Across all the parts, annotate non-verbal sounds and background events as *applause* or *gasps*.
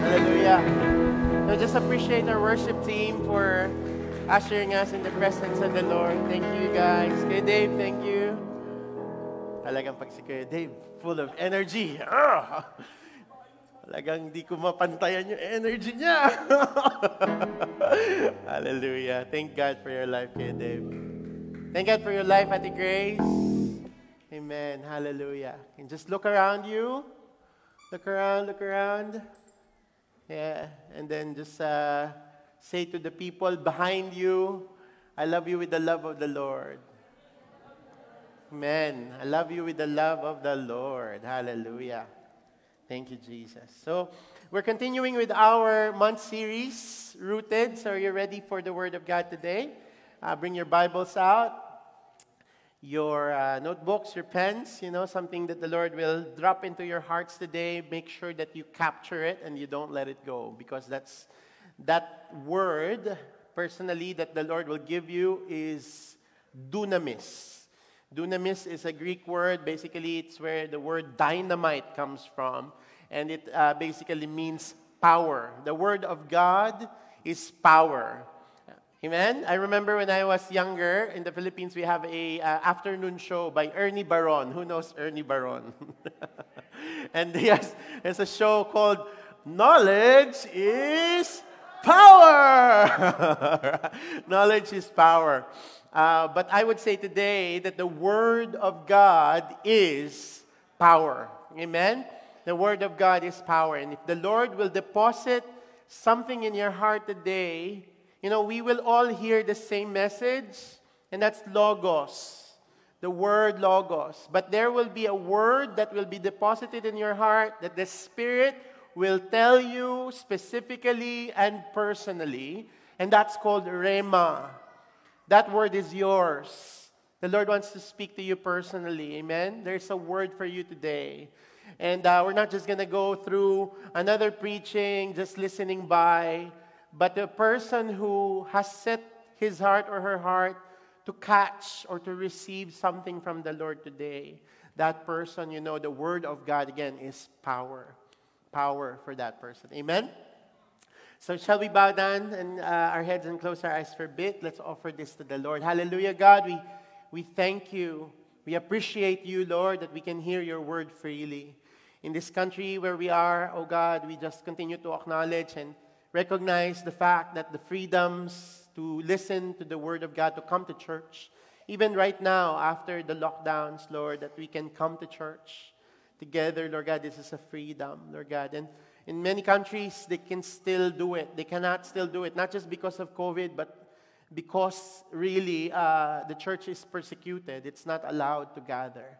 Hallelujah. So just appreciate our worship team for ushering us in the presence of the Lord. Thank you guys. Kuya Dave, thank you. Talagang pag si Kuya Dave, full of energy. Ah! Talagang di ko mapantayan yung energy niya. *laughs* Hallelujah. Thank God for your life, Kuya Dave. Thank God for your life, Ate Grace. Amen. Hallelujah. And just look around you. Look around, look around. Yeah. And then just uh, say to the people behind you, I love you with the love of the Lord. Amen. I love you with the love of the Lord. Hallelujah. Thank you, Jesus. So, we're continuing with our month series, Rooted. So, are you ready for the Word of God today? Uh, bring your Bibles out your uh, notebooks, your pens, you know, something that the Lord will drop into your hearts today. Make sure that you capture it and you don't let it go because that's that word personally that the Lord will give you is dunamis. Dunamis is a Greek word. Basically, it's where the word dynamite comes from, and it uh, basically means power. The word of God is power. Amen. I remember when I was younger in the Philippines, we have a uh, afternoon show by Ernie Baron. Who knows Ernie Baron? *laughs* and yes, there's a show called Knowledge is Power. *laughs* Knowledge is power. Uh, but I would say today that the Word of God is power. Amen. The Word of God is power, and if the Lord will deposit something in your heart today you know, we will all hear the same message, and that's Logos, the word Logos. But there will be a word that will be deposited in your heart that the Spirit will tell you specifically and personally, and that's called Rhema. That word is yours. The Lord wants to speak to you personally. Amen. There's a word for you today. And uh, we're not just going to go through another preaching, just listening by. But the person who has set his heart or her heart to catch or to receive something from the Lord today, that person, you know, the Word of God again is power. Power for that person. Amen? So, shall we bow down and uh, our heads and close our eyes for a bit? Let's offer this to the Lord. Hallelujah, God. We, we thank you. We appreciate you, Lord, that we can hear your word freely. In this country where we are, oh God, we just continue to acknowledge and recognize the fact that the freedoms to listen to the Word of God, to come to church, even right now after the lockdowns, Lord, that we can come to church together, Lord God, this is a freedom, Lord God. And in many countries, they can still do it. They cannot still do it, not just because of COVID, but because really uh, the church is persecuted. It's not allowed to gather.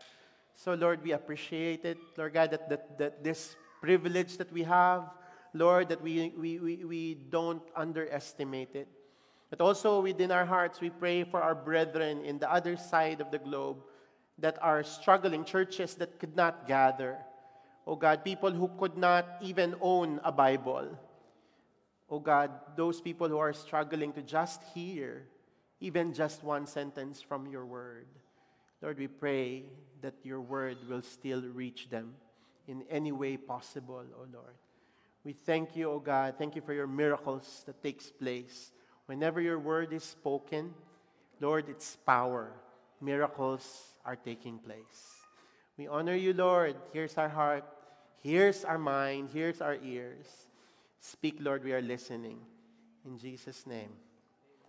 So, Lord, we appreciate it, Lord God, that, that, that this privilege that we have Lord, that we, we, we, we don't underestimate it. But also within our hearts, we pray for our brethren in the other side of the globe that are struggling, churches that could not gather. Oh God, people who could not even own a Bible. Oh God, those people who are struggling to just hear even just one sentence from your word. Lord, we pray that your word will still reach them in any way possible, oh Lord. We thank you, O God. Thank you for your miracles that takes place. Whenever your word is spoken, Lord, it's power. Miracles are taking place. We honor you, Lord. Here's our heart. Here's our mind. Here's our ears. Speak, Lord, we are listening. In Jesus' name.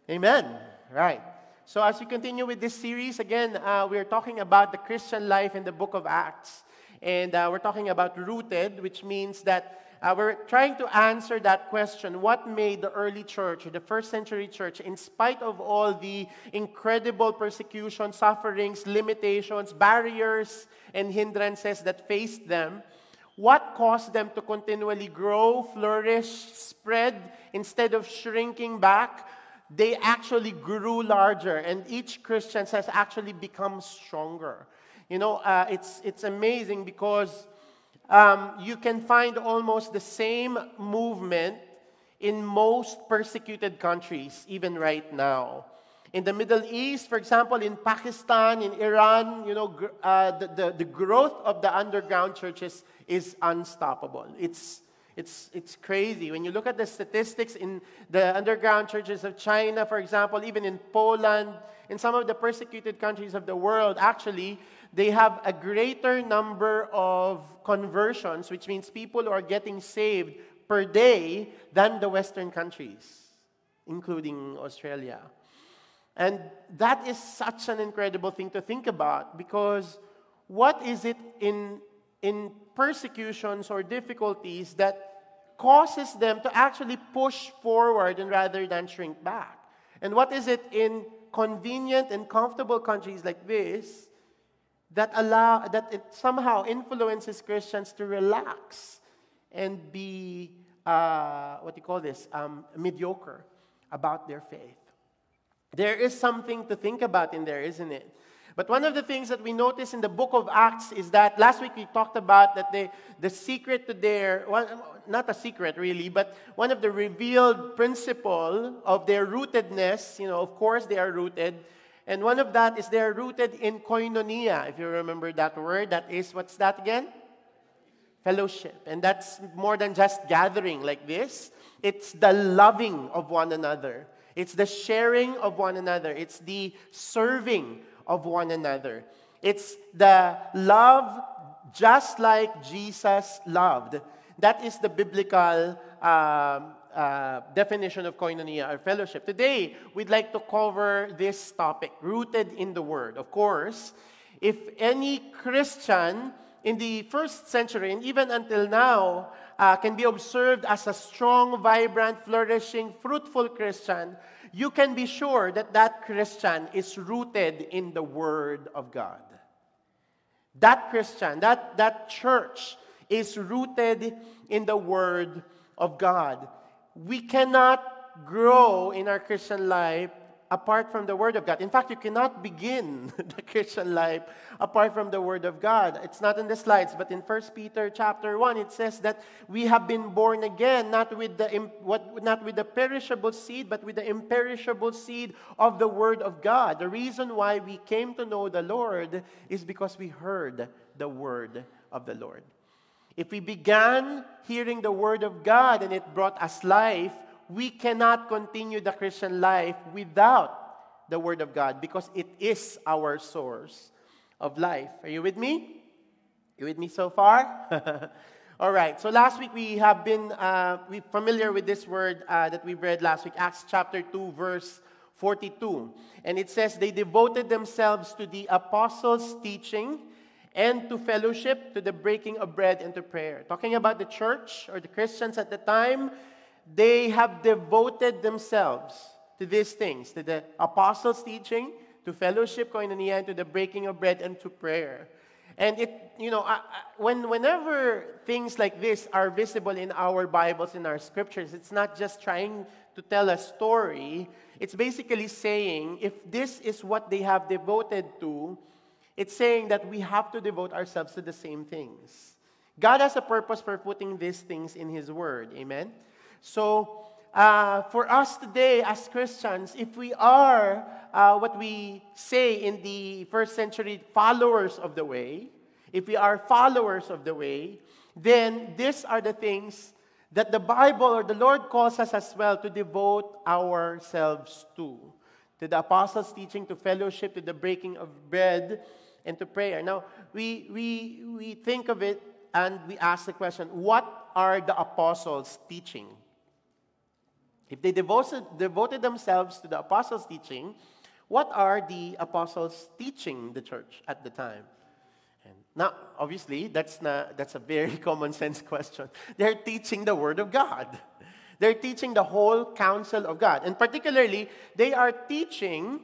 Amen. Right. So, as we continue with this series, again, uh, we're talking about the Christian life in the book of Acts. And uh, we're talking about rooted, which means that uh, we're trying to answer that question what made the early church, the first century church, in spite of all the incredible persecution, sufferings, limitations, barriers, and hindrances that faced them, what caused them to continually grow, flourish, spread instead of shrinking back? They actually grew larger, and each Christian has actually become stronger. You know, uh, it's, it's amazing because um, you can find almost the same movement in most persecuted countries, even right now. In the Middle East, for example, in Pakistan, in Iran, you know, uh, the, the, the growth of the underground churches is unstoppable. It's, it's, it's crazy. When you look at the statistics in the underground churches of China, for example, even in Poland, in some of the persecuted countries of the world, actually, they have a greater number of conversions, which means people are getting saved per day than the Western countries, including Australia. And that is such an incredible thing to think about because what is it in, in persecutions or difficulties that causes them to actually push forward and rather than shrink back? And what is it in convenient and comfortable countries like this that allow that it somehow influences Christians to relax and be uh, what do you call this um, mediocre about their faith? There is something to think about in there, isn't it? But one of the things that we notice in the book of Acts is that last week we talked about that they, the secret to their, well, not a secret really, but one of the revealed principle of their rootedness, you know, of course they are rooted. And one of that is they are rooted in koinonia, if you remember that word. That is, what's that again? Fellowship. And that's more than just gathering like this, it's the loving of one another. It's the sharing of one another. It's the serving of one another. It's the love just like Jesus loved. That is the biblical uh, uh, definition of koinonia or fellowship. Today, we'd like to cover this topic, rooted in the Word. Of course, if any Christian in the first century and even until now uh, can be observed as a strong, vibrant, flourishing, fruitful Christian, you can be sure that that Christian is rooted in the Word of God. That Christian, that, that church is rooted in the Word of God. We cannot grow in our Christian life apart from the Word of God. In fact, you cannot begin *laughs* the Christian life apart from the Word of God. It's not in the slides, but in 1 Peter chapter 1, it says that we have been born again, not with the, what, not with the perishable seed, but with the imperishable seed of the Word of God. The reason why we came to know the Lord is because we heard the Word of the Lord. If we began hearing the Word of God and it brought us life, we cannot continue the Christian life without the Word of God because it is our source of life. Are you with me? You with me so far? *laughs* All right. So last week we have been uh, we familiar with this word uh, that we read last week, Acts chapter two, verse 42, and it says they devoted themselves to the apostles' teaching and to fellowship, to the breaking of bread, and to prayer. Talking about the church or the Christians at the time, they have devoted themselves to these things, to the apostles' teaching, to fellowship, koinonia, and to the breaking of bread and to prayer. And it, you know, when, whenever things like this are visible in our Bibles, in our scriptures, it's not just trying to tell a story. It's basically saying if this is what they have devoted to, it's saying that we have to devote ourselves to the same things. God has a purpose for putting these things in His Word. Amen? So, uh, for us today as Christians, if we are uh, what we say in the first century followers of the way, if we are followers of the way, then these are the things that the Bible or the Lord calls us as well to devote ourselves to. To the apostles' teaching, to fellowship, to the breaking of bread, and to prayer. Now, we, we, we think of it and we ask the question what are the apostles teaching? If they devoted, devoted themselves to the apostles' teaching, what are the apostles teaching the church at the time? And now, obviously, that's, not, that's a very *laughs* common sense question. They're teaching the Word of God. They're teaching the whole counsel of God. And particularly, they are teaching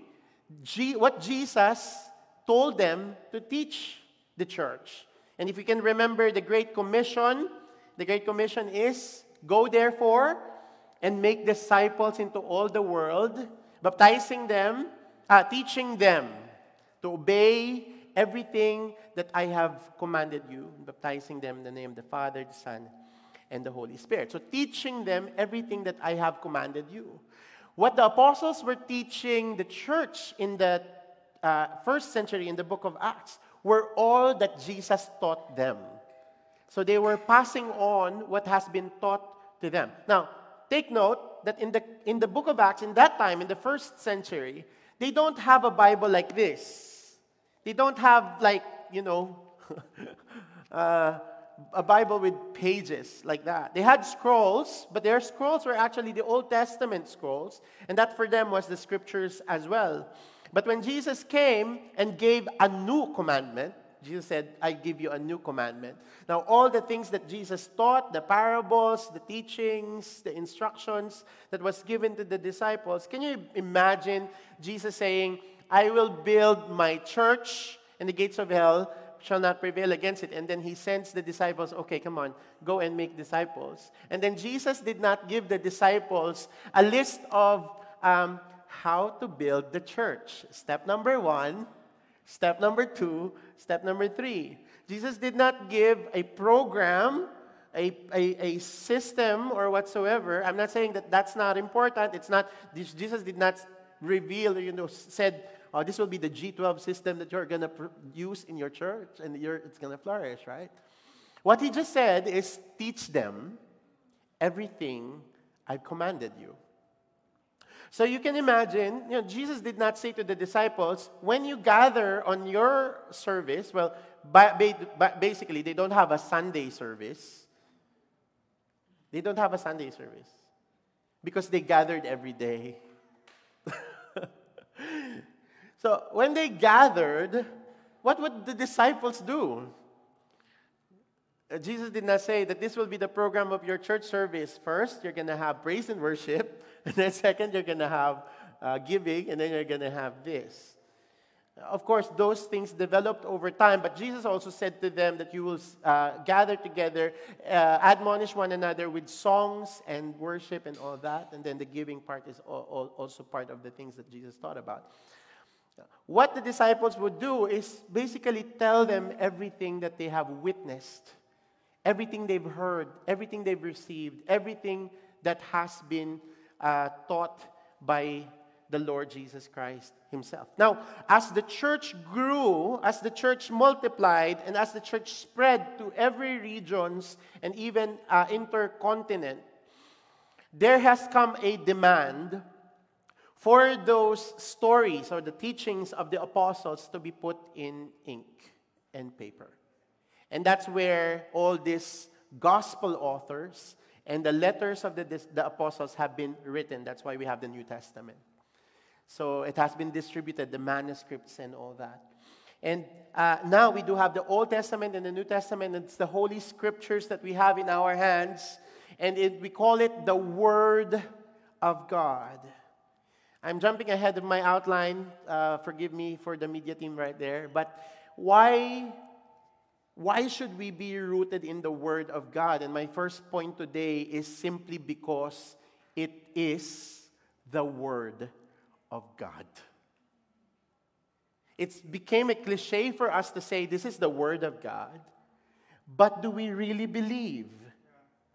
G- what Jesus told them to teach the church. And if you can remember the Great Commission, the Great Commission is go therefore and make disciples into all the world, baptizing them, uh, teaching them to obey everything that I have commanded you, baptizing them in the name of the Father, the Son, and the Holy Spirit. So, teaching them everything that I have commanded you. What the apostles were teaching the church in the uh, first century in the book of Acts were all that Jesus taught them. So they were passing on what has been taught to them. Now, take note that in the, in the book of Acts, in that time, in the first century, they don't have a Bible like this. They don't have, like, you know, *laughs* uh, a Bible with pages like that. They had scrolls, but their scrolls were actually the Old Testament scrolls, and that for them was the scriptures as well. But when Jesus came and gave a new commandment, Jesus said, I give you a new commandment. Now, all the things that Jesus taught, the parables, the teachings, the instructions that was given to the disciples, can you imagine Jesus saying, I will build my church, and the gates of hell shall not prevail against it. And then he sends the disciples, okay, come on, go and make disciples. And then Jesus did not give the disciples a list of um, how to build the church. Step number one, step number two, step number three. Jesus did not give a program, a, a, a system, or whatsoever. I'm not saying that that's not important. It's not, Jesus did not reveal, you know, said, oh, this will be the G12 system that you're going to pr- use in your church and it's going to flourish, right? What he just said is teach them everything I've commanded you. So you can imagine, you know, Jesus did not say to the disciples, when you gather on your service, well, basically, they don't have a Sunday service. They don't have a Sunday service because they gathered every day. *laughs* so when they gathered, what would the disciples do? Uh, Jesus did not say that this will be the program of your church service. First, you're going to have praise and worship. *laughs* And then, second, you're going to have uh, giving. And then you're going to have this. Of course, those things developed over time, but Jesus also said to them that you will uh, gather together, uh, admonish one another with songs and worship and all that. And then the giving part is all, all, also part of the things that Jesus taught about. What the disciples would do is basically tell them everything that they have witnessed everything they've heard, everything they've received, everything that has been uh, taught by the Lord Jesus Christ Himself. Now, as the church grew, as the church multiplied, and as the church spread to every regions and even uh, intercontinent, there has come a demand for those stories or the teachings of the apostles to be put in ink and paper. And that's where all these gospel authors and the letters of the, the apostles have been written. That's why we have the New Testament. So it has been distributed, the manuscripts and all that. And uh, now we do have the Old Testament and the New Testament. It's the Holy Scriptures that we have in our hands. And it, we call it the Word of God. I'm jumping ahead of my outline. Uh, forgive me for the media team right there. But why why should we be rooted in the Word of God? And my first point today is simply because it is the Word of God. It became a cliche for us to say this is the Word of God, but do we really believe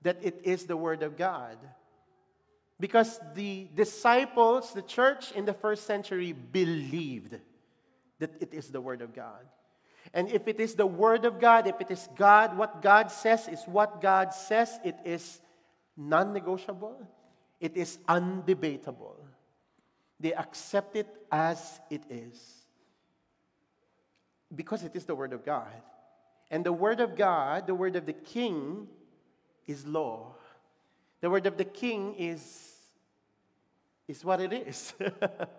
that it is the Word of God? Because the disciples, the church in the first century, believed that it is the Word of God. And if it is the Word of God, if it is God, what God says is what God says, it is non negotiable, it is undebatable. They accept it as it is because it is the Word of God. And the Word of God, the Word of the King, is law. The Word of the King is, is what it is.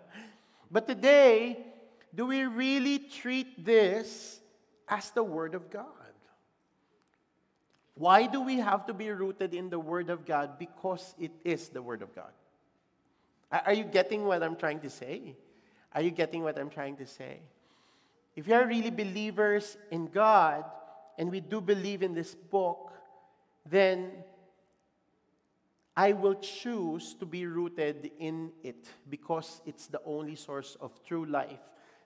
*laughs* but today, do we really treat this as the Word of God. Why do we have to be rooted in the Word of God? Because it is the Word of God. Are you getting what I'm trying to say? Are you getting what I'm trying to say? If you are really believers in God, and we do believe in this book, then I will choose to be rooted in it because it's the only source of true life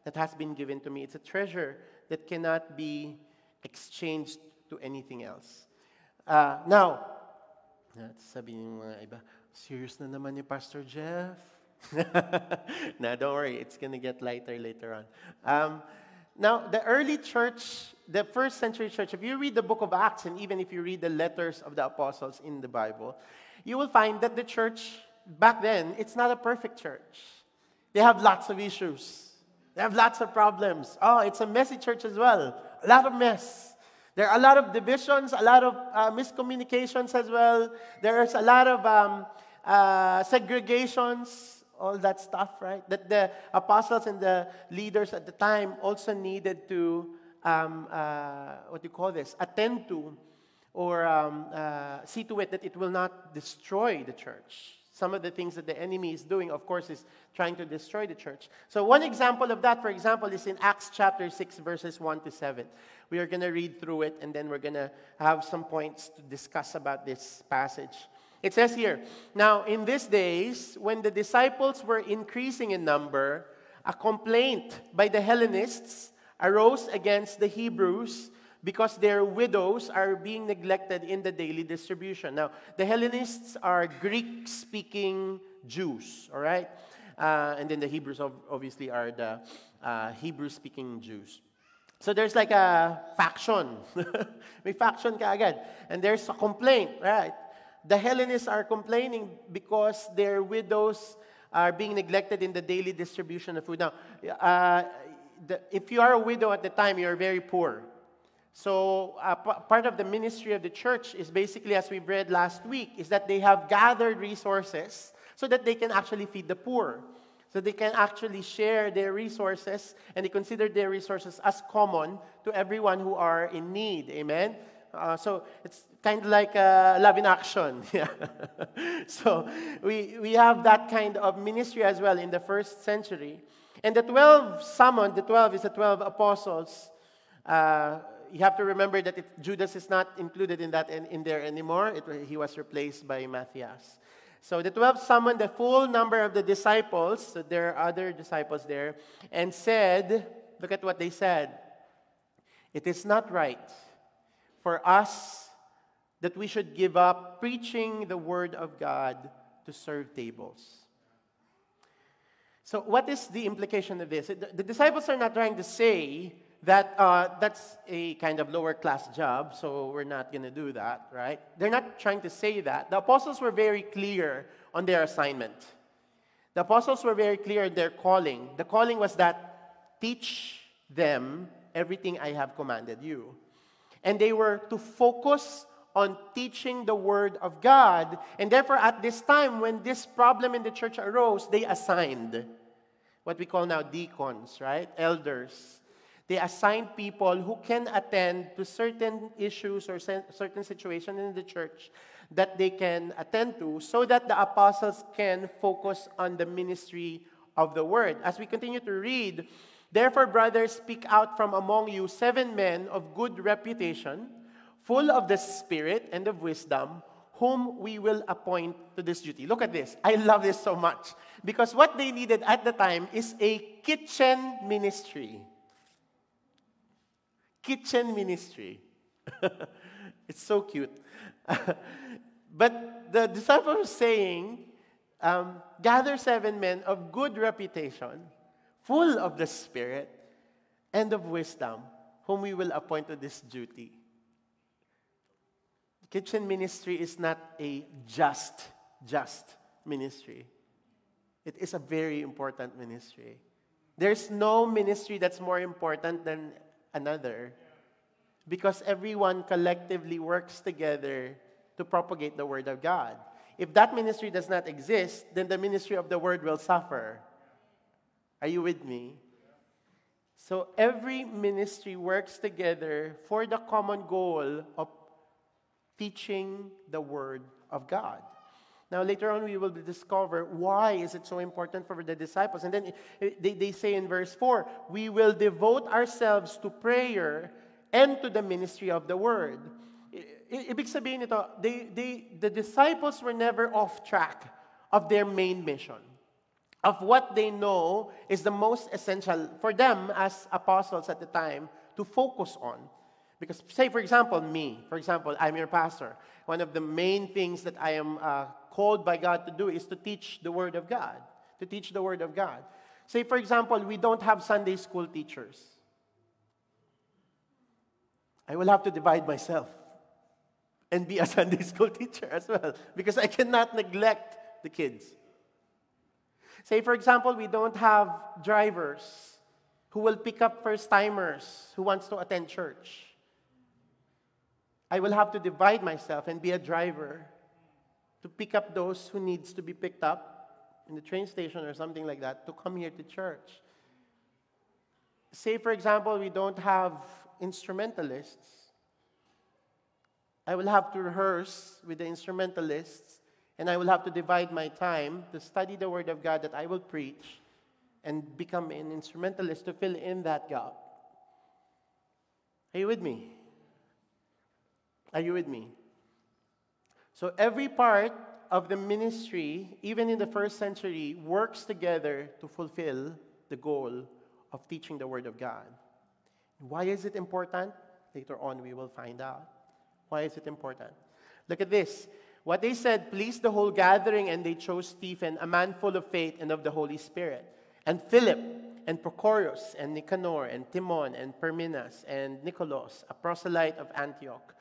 that has been given to me. It's a treasure that cannot be exchanged to anything else. Uh, now, sabi ng mga iba, serious na naman ni Pastor Jeff. *laughs* now, don't worry, it's going to get lighter later on. Um, now, the early church, the first century church, if you read the book of Acts and even if you read the letters of the apostles in the Bible, you will find that the church back then, it's not a perfect church. They have lots of issues, they have lots of problems. Oh, it's a messy church as well, a lot of mess. There are a lot of divisions, a lot of uh, miscommunications as well. There's a lot of um, uh, segregations all that stuff, right? That the apostles and the leaders at the time also needed to, um, uh, what do you call this, attend to or um, uh, see to it that it will not destroy the church. Some of the things that the enemy is doing, of course, is trying to destroy the church. So, one example of that, for example, is in Acts chapter 6, verses 1 to 7. We are going to read through it and then we're going to have some points to discuss about this passage. It says here, Now, in these days, when the disciples were increasing in number, a complaint by the Hellenists arose against the Hebrews because their widows are being neglected in the daily distribution. Now, the Hellenists are Greek speaking Jews, all right? Uh, and then the Hebrews obviously are the uh, Hebrew speaking Jews. So there's like a faction. *laughs* May faction ka agad. And there's a complaint, right? The Hellenists are complaining because their widows are being neglected in the daily distribution of food. Now, uh, the, if you are a widow at the time, you're very poor. So, uh, part of the ministry of the church is basically, as we read last week, is that they have gathered resources so that they can actually feed the poor. So they can actually share their resources and they consider their resources as common to everyone who are in need. Amen? Uh, so it's kind of like uh, love in action. *laughs* *laughs* so we, we have that kind of ministry as well in the first century. And the 12 summoned, the 12 is the 12 apostles. Uh, you have to remember that it, Judas is not included in that in, in there anymore. It, he was replaced by Matthias. So the 12 summoned the full number of the disciples, so there are other disciples there, and said, look at what they said. It is not right for us that we should give up preaching the word of God to serve tables. So, what is the implication of this? The, the disciples are not trying to say that uh, that's a kind of lower class job, so we're not going to do that, right? They're not trying to say that. The apostles were very clear on their assignment. The apostles were very clear in their calling. The calling was that teach them everything I have commanded you and they were to focus on teaching the Word of God. And therefore, at this time, when this problem in the church arose, they assigned what we call now deacons, right? Elders. They assigned people who can attend to certain issues or certain situations in the church that they can attend to so that the apostles can focus on the ministry of the Word. As we continue to read, Therefore, brothers, speak out from among you seven men of good reputation, full of the Spirit and of wisdom, whom we will appoint to this duty. Look at this. I love this so much. Because what they needed at the time is a kitchen ministry. Kitchen ministry. *laughs* it's so cute. *laughs* but the disciples were saying, um, gather seven men of good reputation full of the Spirit and of wisdom, whom we will appoint to this duty. Kitchen ministry is not a just, just ministry. It is a very important ministry. There's no ministry that's more important than another because everyone collectively works together to propagate the Word of God. If that ministry does not exist, then the ministry of the Word will suffer. Are you with me? So every ministry works together for the common goal of teaching the word of God. Now later on we will discover why is it so important for the disciples. And then eh, they, they say in verse 4, we will devote ourselves to prayer and to the ministry of the word. Ibig sabihin ito, they, they, the disciples were never off track of their main mission of what they know is the most essential for them as apostles at the time to focus on. Because, say, for example, me, for example, I'm your pastor. One of the main things that I am uh, called by God to do is to teach the Word of God, to teach the Word of God. Say, for example, we don't have Sunday school teachers. I will have to divide myself and be a *laughs* Sunday school teacher as well because I cannot neglect the kids. Say, for example, we don't have drivers who will pick up first timers who wants to attend church. I will have to divide myself and be a driver to pick up those who needs to be picked up in the train station or something like that to come here to church. Say, for example, we don't have instrumentalists. I will have to rehearse with the instrumentalists, and I will have to divide my time to study the Word of God that I will preach and become an instrumentalist to fill in that gap. Are you with me? Are you with me? So every part of the ministry, even in the first century, works together to fulfill the goal of teaching the Word of God. Why is it important? Later on, we will find out. Why is it important? Look at this. What they said pleased the whole gathering, and they chose Stephen, a man full of faith and of the Holy Spirit, and Philip, and Prochorus, and Nicanor, and Timon, and Parmenas, and Nicholas, a proselyte of Antioch.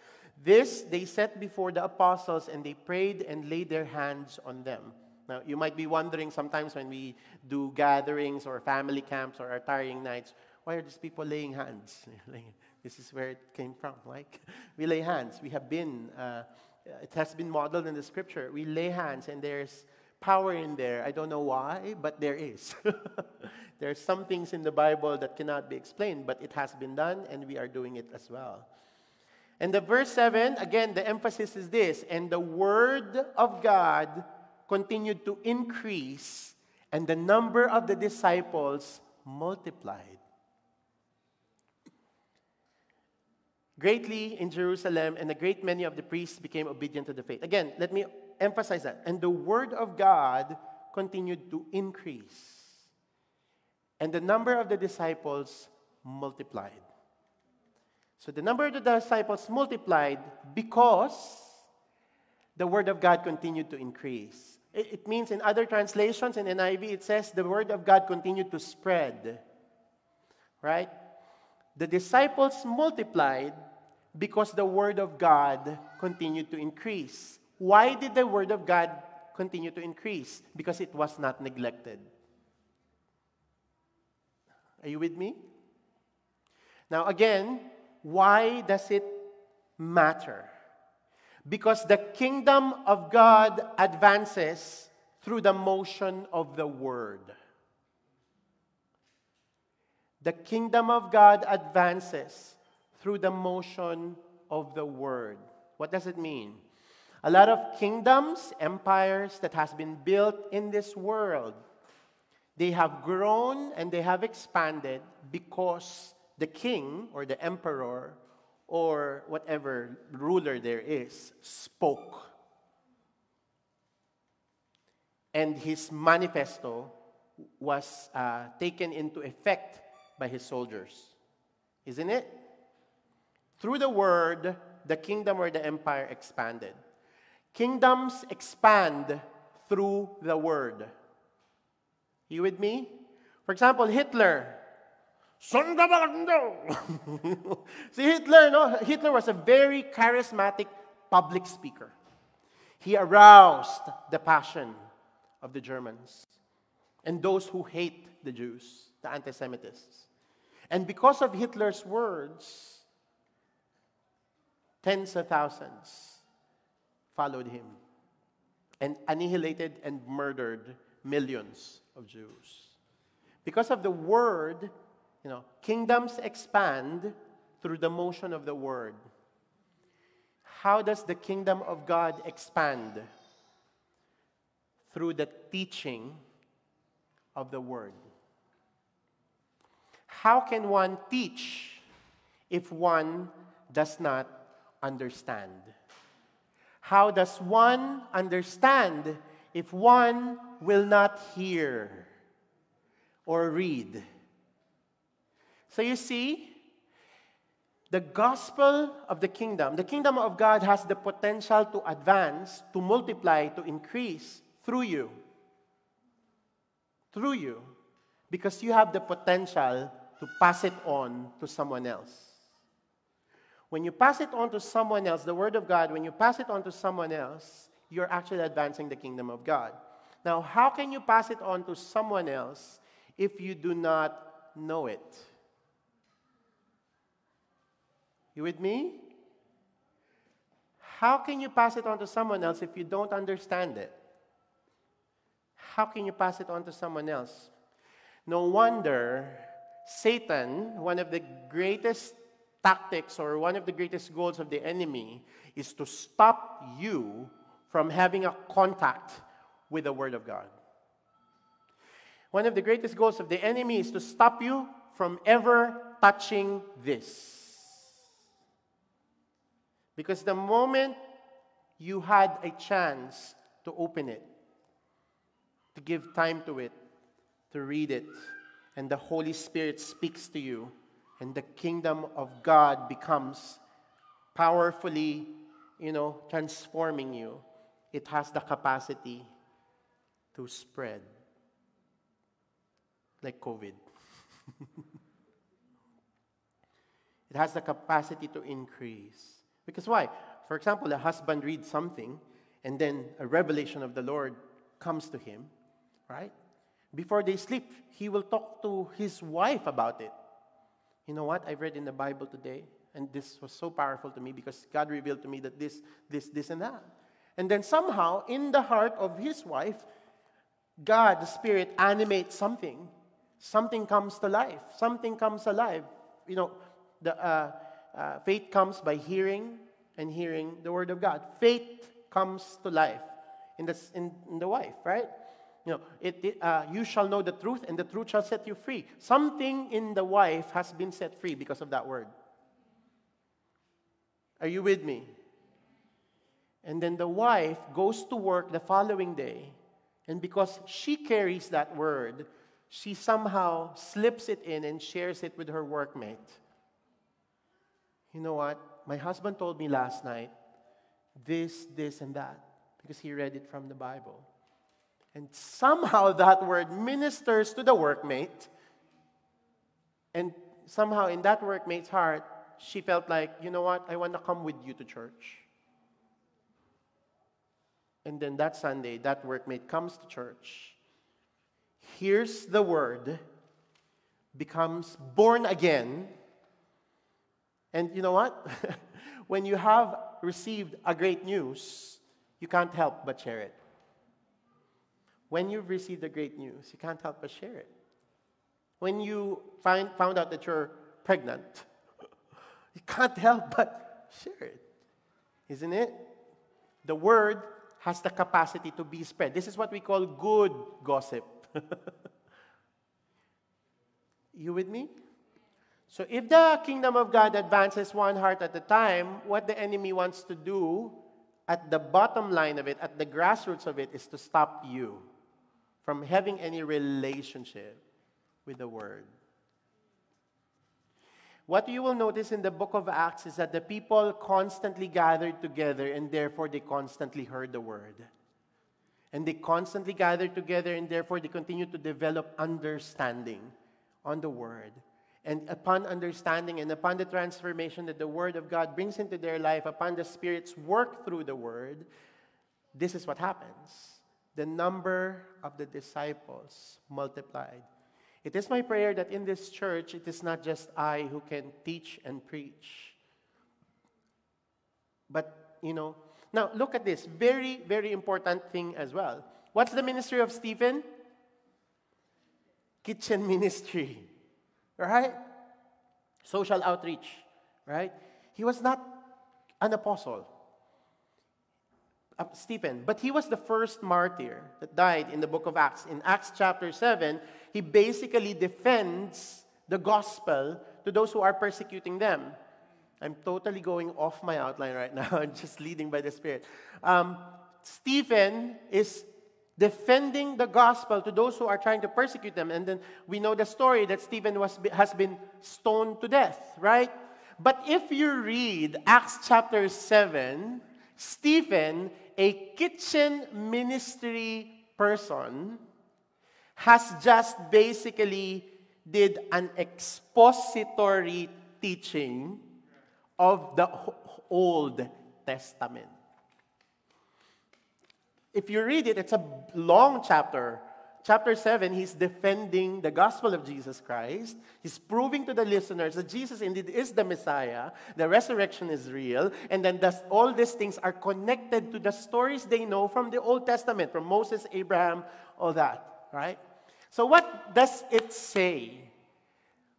This they set before the apostles, and they prayed and laid their hands on them. Now, you might be wondering sometimes when we do gatherings or family camps or our tiring nights, why are these people laying hands? *laughs* this is where it came from. Like, *laughs* we lay hands. We have been, uh, it has been modeled in the scripture. We lay hands, and there's power in there. I don't know why, but there is. *laughs* there are some things in the Bible that cannot be explained, but it has been done, and we are doing it as well. And the verse 7, again, the emphasis is this and the word of God continued to increase, and the number of the disciples multiplied. Greatly in Jerusalem, and a great many of the priests became obedient to the faith. Again, let me emphasize that. And the word of God continued to increase, and the number of the disciples multiplied. So the number of the disciples multiplied because the word of God continued to increase. It, it, means in other translations, in NIV, it says the word of God continued to spread. Right? The disciples multiplied because the word of God continued to increase. Why did the word of God continue to increase? Because it was not neglected. Are you with me? Now, again, why does it matter? Because the kingdom of God advances through the motion of the word. The kingdom of God advances through the motion of the word. What does it mean? A lot of kingdoms, empires that has been built in this world, they have grown and they have expanded because the king or the emperor or whatever ruler there is spoke. And his manifesto was uh, taken into effect by his soldiers. Isn't it? Through the word, the kingdom or the empire expanded. Kingdoms expand through the word. You with me? For example, Hitler *laughs* See, Hitler, no? Hitler was a very charismatic public speaker. He aroused the passion of the Germans and those who hate the Jews, the anti Semitists. And because of Hitler's words, tens of thousands followed him and annihilated and murdered millions of Jews. Because of the word you know, kingdoms expand through the motion of the word. How does the kingdom of God expand? Through the teaching of the word. How can one teach if one does not understand? How does one understand if one will not hear or read? So you see, the gospel of the kingdom, the kingdom of God has the potential to advance, to multiply, to increase through you. through you because you have the potential to pass it on to someone else. When you pass it on to someone else, the Word of God, when you pass it on to someone else, you're actually advancing the kingdom of God. Now, how can you pass it on to someone else if you do not know it? You with me? How can you pass it on to someone else if you don't understand it? How can you pass it on to someone else? No wonder Satan, one of the greatest tactics or one of the greatest goals of the enemy, is to stop you from having a contact with the Word of God. One of the greatest goals of the enemy is to stop you from ever touching this. Because the moment you had a chance to open it, to give time to it, to read it, and the Holy Spirit speaks to you, and the kingdom of God becomes powerfully, you know, transforming you, it has the capacity to spread like COVID. *laughs* it has the capacity to increase. Because why? For example, a husband reads something and then a revelation of the Lord comes to him, right? Before they sleep, he will talk to his wife about it. You know what? I've read in the Bible today, and this was so powerful to me because God revealed to me that this, this, this, and that. And then somehow, in the heart of his wife, God, the Spirit, animates something. Something comes to life. Something comes alive. You know, the uh, uh, faith comes by hearing and hearing the Word of God. Faith comes to life in the, in, in the wife, right? You know, it, it uh, you shall know the truth, and the truth shall set you free. Something in the wife has been set free because of that word. Are you with me? And then the wife goes to work the following day, and because she carries that word, she somehow slips it in and shares it with her workmate. You know what? My husband told me last night this, this, and that because he read it from the Bible. And somehow *laughs* that word ministers to the workmate. And somehow in that workmate's heart, she felt like, you know what? I want to come with you to church. And then that Sunday, that workmate comes to church, hears the word, becomes born again. And you know what? *laughs* when you have received a great news, you can't help but share it. When you've received the great news, you can't help but share it. When you find, found out that you're pregnant, *laughs* you can't help but share it. Isn't it? The word has the capacity to be spread. This is what we call good gossip. *laughs* you with me? So, if the kingdom of God advances one heart at a time, what the enemy wants to do at the bottom line of it, at the grassroots of it, is to stop you from having any relationship with the Word. What you will notice in the book of Acts is that the people constantly gathered together and therefore they constantly heard the word. And they constantly gathered together and therefore they continued to develop understanding on the word. And upon understanding and upon the transformation that the word of God brings into their life, upon the Spirit's work through the word, this is what happens. The number of the disciples multiplied it is my prayer that in this church, it is not just I who can teach and preach. But, you know, now look at this very, very important thing as well. What's the ministry of Stephen? Kitchen ministry, right? Social outreach, right? He was not an apostle. Uh, Stephen, but he was the first martyr that died in the book of Acts. In Acts chapter 7, he basically defends the gospel to those who are persecuting them. I'm totally going off my outline right *laughs* now, I'm just leading by the Spirit. Um, Stephen is defending the gospel to those who are trying to persecute them. And then we know the story that Stephen was, has been stoned to death, right? But if you read Acts chapter 7, Stephen, a kitchen ministry person, has just basically did an expository teaching of the Old Testament. If you read it, it's a long chapter. Chapter 7, he's defending the gospel of Jesus Christ. He's proving to the listeners that Jesus indeed is the Messiah, the resurrection is real, and then thus all these things are connected to the stories they know from the Old Testament, from Moses, Abraham, all that, right? So, what does it say?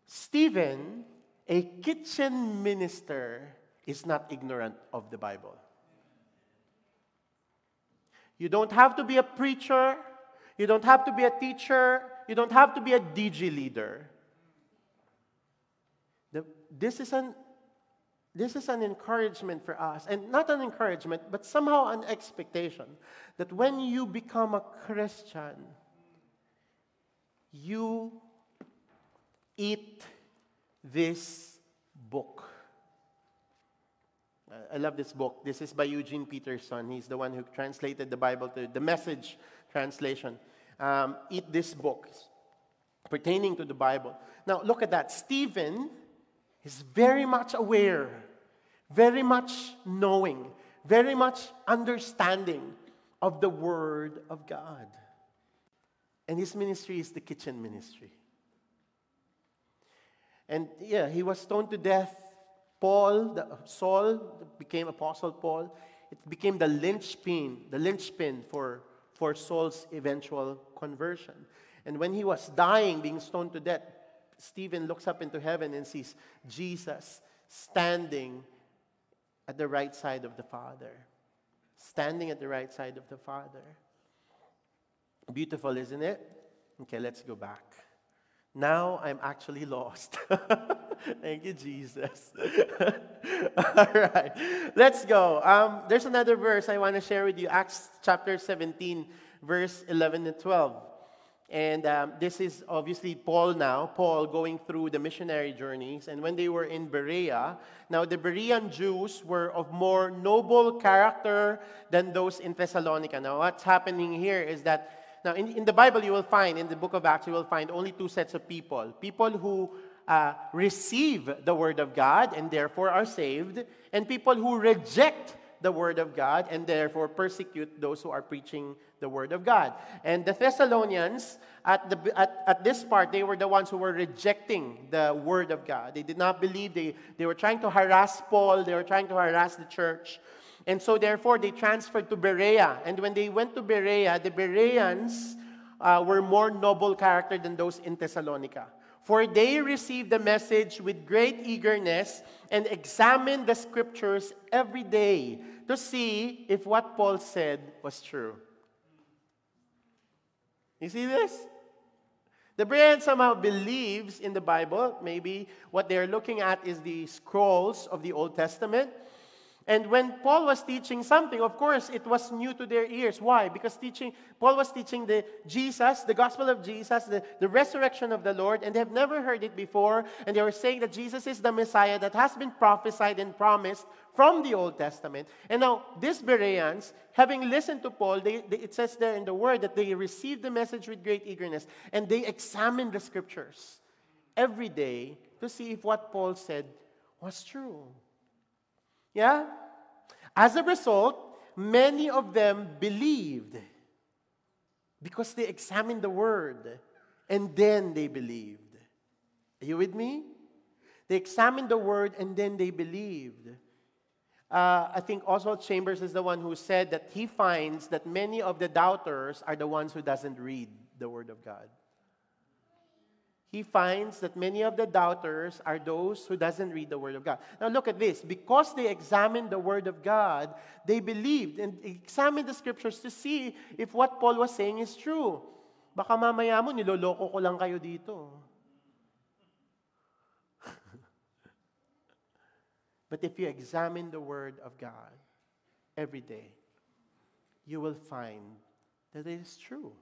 Stephen, a kitchen minister, is not ignorant of the Bible. You don't have to be a preacher. You don't have to be a teacher. You don't have to be a DG leader. The, this, is an, this is an encouragement for us. And not an encouragement, but somehow an expectation that when you become a Christian, you eat this book. I love this book. This is by Eugene Peterson. He's the one who translated the Bible to the message translation. Um, eat this book pertaining to the Bible. Now, look at that. Stephen is very much aware, very much knowing, very much understanding of the Word of God. And his ministry is the kitchen ministry. And yeah, he was stoned to death. Paul, the, Saul became Apostle Paul. It became the linchpin, the linchpin for, for Saul's eventual conversion. And when he was dying, being stoned to death, Stephen looks up into heaven and sees Jesus standing at the right side of the Father. Standing at the right side of the Father. Beautiful, isn't it? Okay, let's go back. Now I'm actually lost. *laughs* Thank you, Jesus. *laughs* All right, let's go. Um, there's another verse I want to share with you Acts chapter 17, verse 11 and 12. And um, this is obviously Paul now, Paul going through the missionary journeys. And when they were in Berea, now the Berean Jews were of more noble character than those in Thessalonica. Now, what's happening here is that now, in, in the Bible, you will find, in the book of Acts, you will find only two sets of people people who uh, receive the Word of God and therefore are saved, and people who reject the Word of God and therefore persecute those who are preaching the Word of God. And the Thessalonians, at, the, at, at this part, they were the ones who were rejecting the Word of God. They did not believe, they, they were trying to harass Paul, they were trying to harass the church. And so, therefore, they transferred to Berea. And when they went to Berea, the Bereans uh, were more noble character than those in Thessalonica. For they received the message with great eagerness and examined the scriptures every day to see if what Paul said was true. You see this? The Berean somehow believes in the Bible. Maybe what they're looking at is the scrolls of the Old Testament. And when Paul was teaching something, of course, it was new to their ears. Why? Because teaching, Paul was teaching the Jesus, the gospel of Jesus, the, the resurrection of the Lord, and they have never heard it before. And they were saying that Jesus is the Messiah that has been prophesied and promised from the Old Testament. And now, these Bereans, having listened to Paul, they, they, it says there in the word that they received the message with great eagerness, and they examined the scriptures every day to see if what Paul said was true. Yeah? As a result, many of them believed because they examined the word and then they believed. Are you with me? They examined the word and then they believed. Uh, I think Oswald Chambers is the one who said that he finds that many of the doubters are the ones who doesn't read the word of God he finds that many of the doubters are those who doesn't read the word of god. Now look at this. Because they examined the word of god they believed and examined the scriptures to see if what paul was saying is true. Baka mamaya mo niloloko ko lang kayo dito. *laughs* But if you examine the word of god every day you will find that it is true.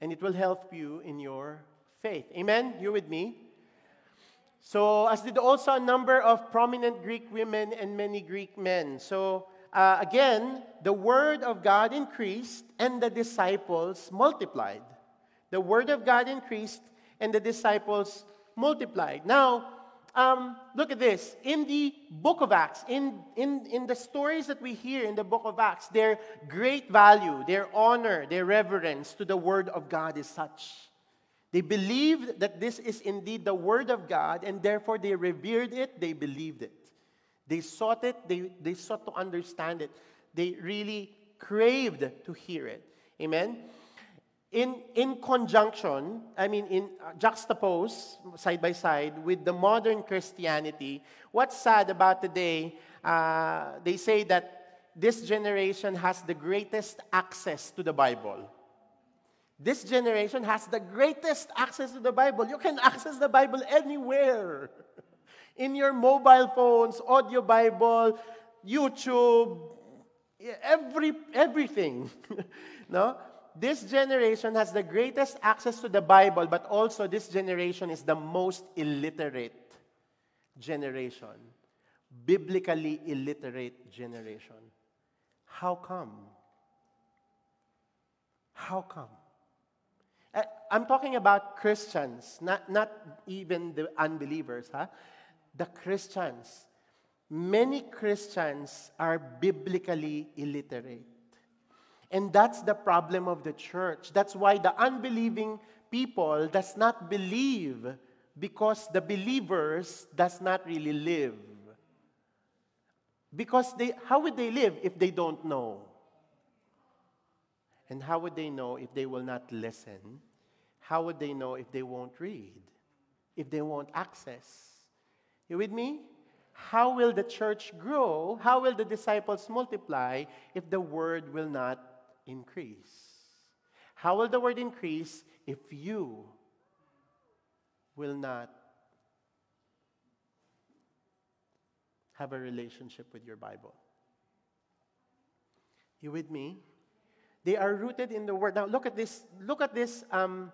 And it will help you in your faith. Amen? You with me? So, as did also a number of prominent Greek women and many Greek men. So, uh, again, the word of God increased and the disciples multiplied. The word of God increased, and the disciples multiplied. Now, um, look at this. In the book of Acts, in, in, in the stories that we hear in the book of Acts, their great value, their honor, their reverence to the word of God is such. They believed that this is indeed the word of God, and therefore they revered it, they believed it. They sought it, they, they sought to understand it. They really craved to hear it. Amen? In, in conjunction, I mean, in uh, juxtapose, side by side, with the modern Christianity, what's sad about today, uh, they say that this generation has the greatest access to the Bible. This generation has the greatest access to the Bible. You can access the Bible anywhere. *laughs* In your mobile phones, audio Bible, YouTube, every, everything. *laughs* no? This generation has the greatest access to the Bible, but also this generation is the most illiterate generation. Biblically illiterate generation. How come? How come? Uh, I'm talking about Christians, not, not even the unbelievers, huh? The Christians. Many Christians are biblically illiterate. And that's the problem of the church. That's why the unbelieving people does not believe because the believers does not really live. Because they, how would they live if they don't know? And how would they know if they will not listen? How would they know if they won't read? If they won't access? You with me? How will the church grow? How will the disciples multiply if the word will not increase? How will the word increase if you will not have a relationship with your Bible? You with me? They are rooted in the Word. Now, look at this. Look at this. Um,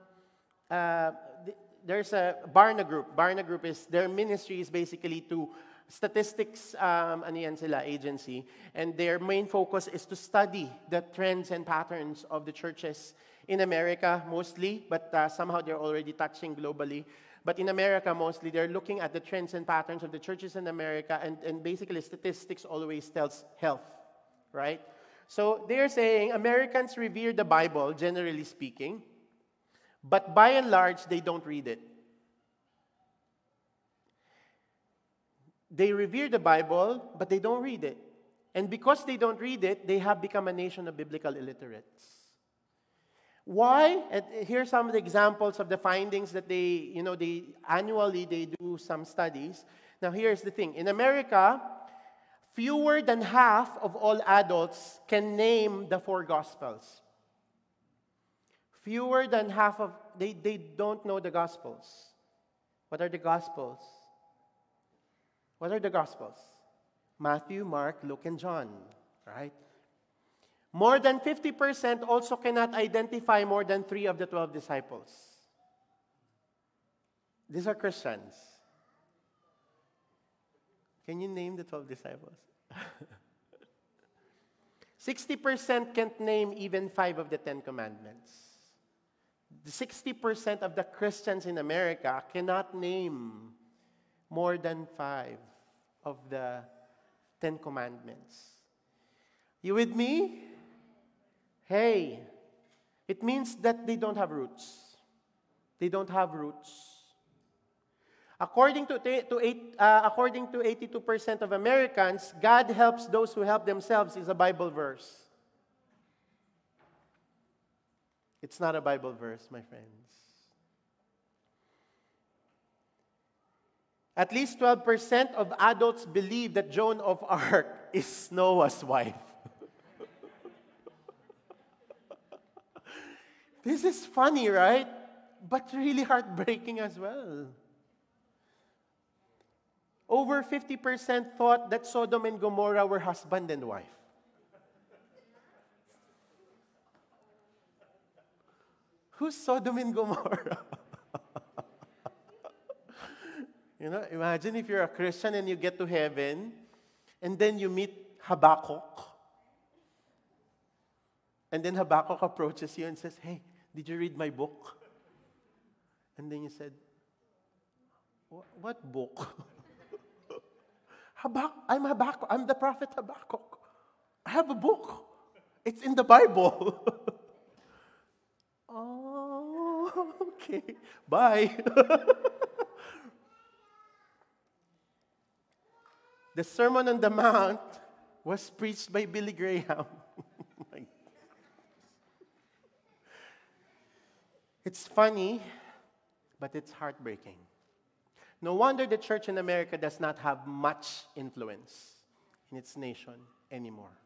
uh, th- there's a Barna Group. Barna Group is their ministry is basically to statistics um, sila, agency, and their main focus is to study the trends and patterns of the churches in America mostly, but uh, somehow they're already touching globally. But in America mostly, they're looking at the trends and patterns of the churches in America, and, and basically statistics always tells health, right? So they're saying Americans revere the Bible, generally speaking, but by and large, they don't read it. They revere the Bible, but they don't read it. And because they don't read it, they have become a nation of biblical illiterates. Why? And here are some of the examples of the findings that they, you know, they annually they do some studies. Now here's the thing. In America, fewer than half of all adults can name the four gospels. Fewer than half of they, they don't know the gospels. What are the gospels? What are the gospels? Matthew, Mark, Luke, and John, right? More than 50% also cannot identify more than three of the 12 disciples. These are Christians. Can you name the 12 disciples? *laughs* 60% can't name even five of the Ten Commandments. 60% of the Christians in America cannot name more than five of the Ten Commandments. You with me? Hey, it means that they don't have roots. They don't have roots. According to, to eight, uh, according to 82% of Americans, God helps those who help themselves is a Bible verse. It's not a Bible verse, my friends. At least 12% of adults believe that Joan of *laughs* Arc is Noah's wife. *laughs* this is funny, right? But really heartbreaking as well. Over 50% thought that Sodom and Gomorrah were husband and wife. Who's Sodom and Gomorrah? *laughs* you know, imagine if you're a Christian and you get to heaven and then you meet Habakkuk. And then Habakkuk approaches you and says, Hey, did you read my book? And then you said, What book? *laughs* I'm Habakkuk. I'm the prophet Habakkuk. I have a book. It's in the Bible. *laughs* oh, okay. Bye. *laughs* the Sermon on the Mount was preached by Billy Graham. *laughs* it's funny, but it's heartbreaking. No wonder the church in America does not have much influence in its nation anymore.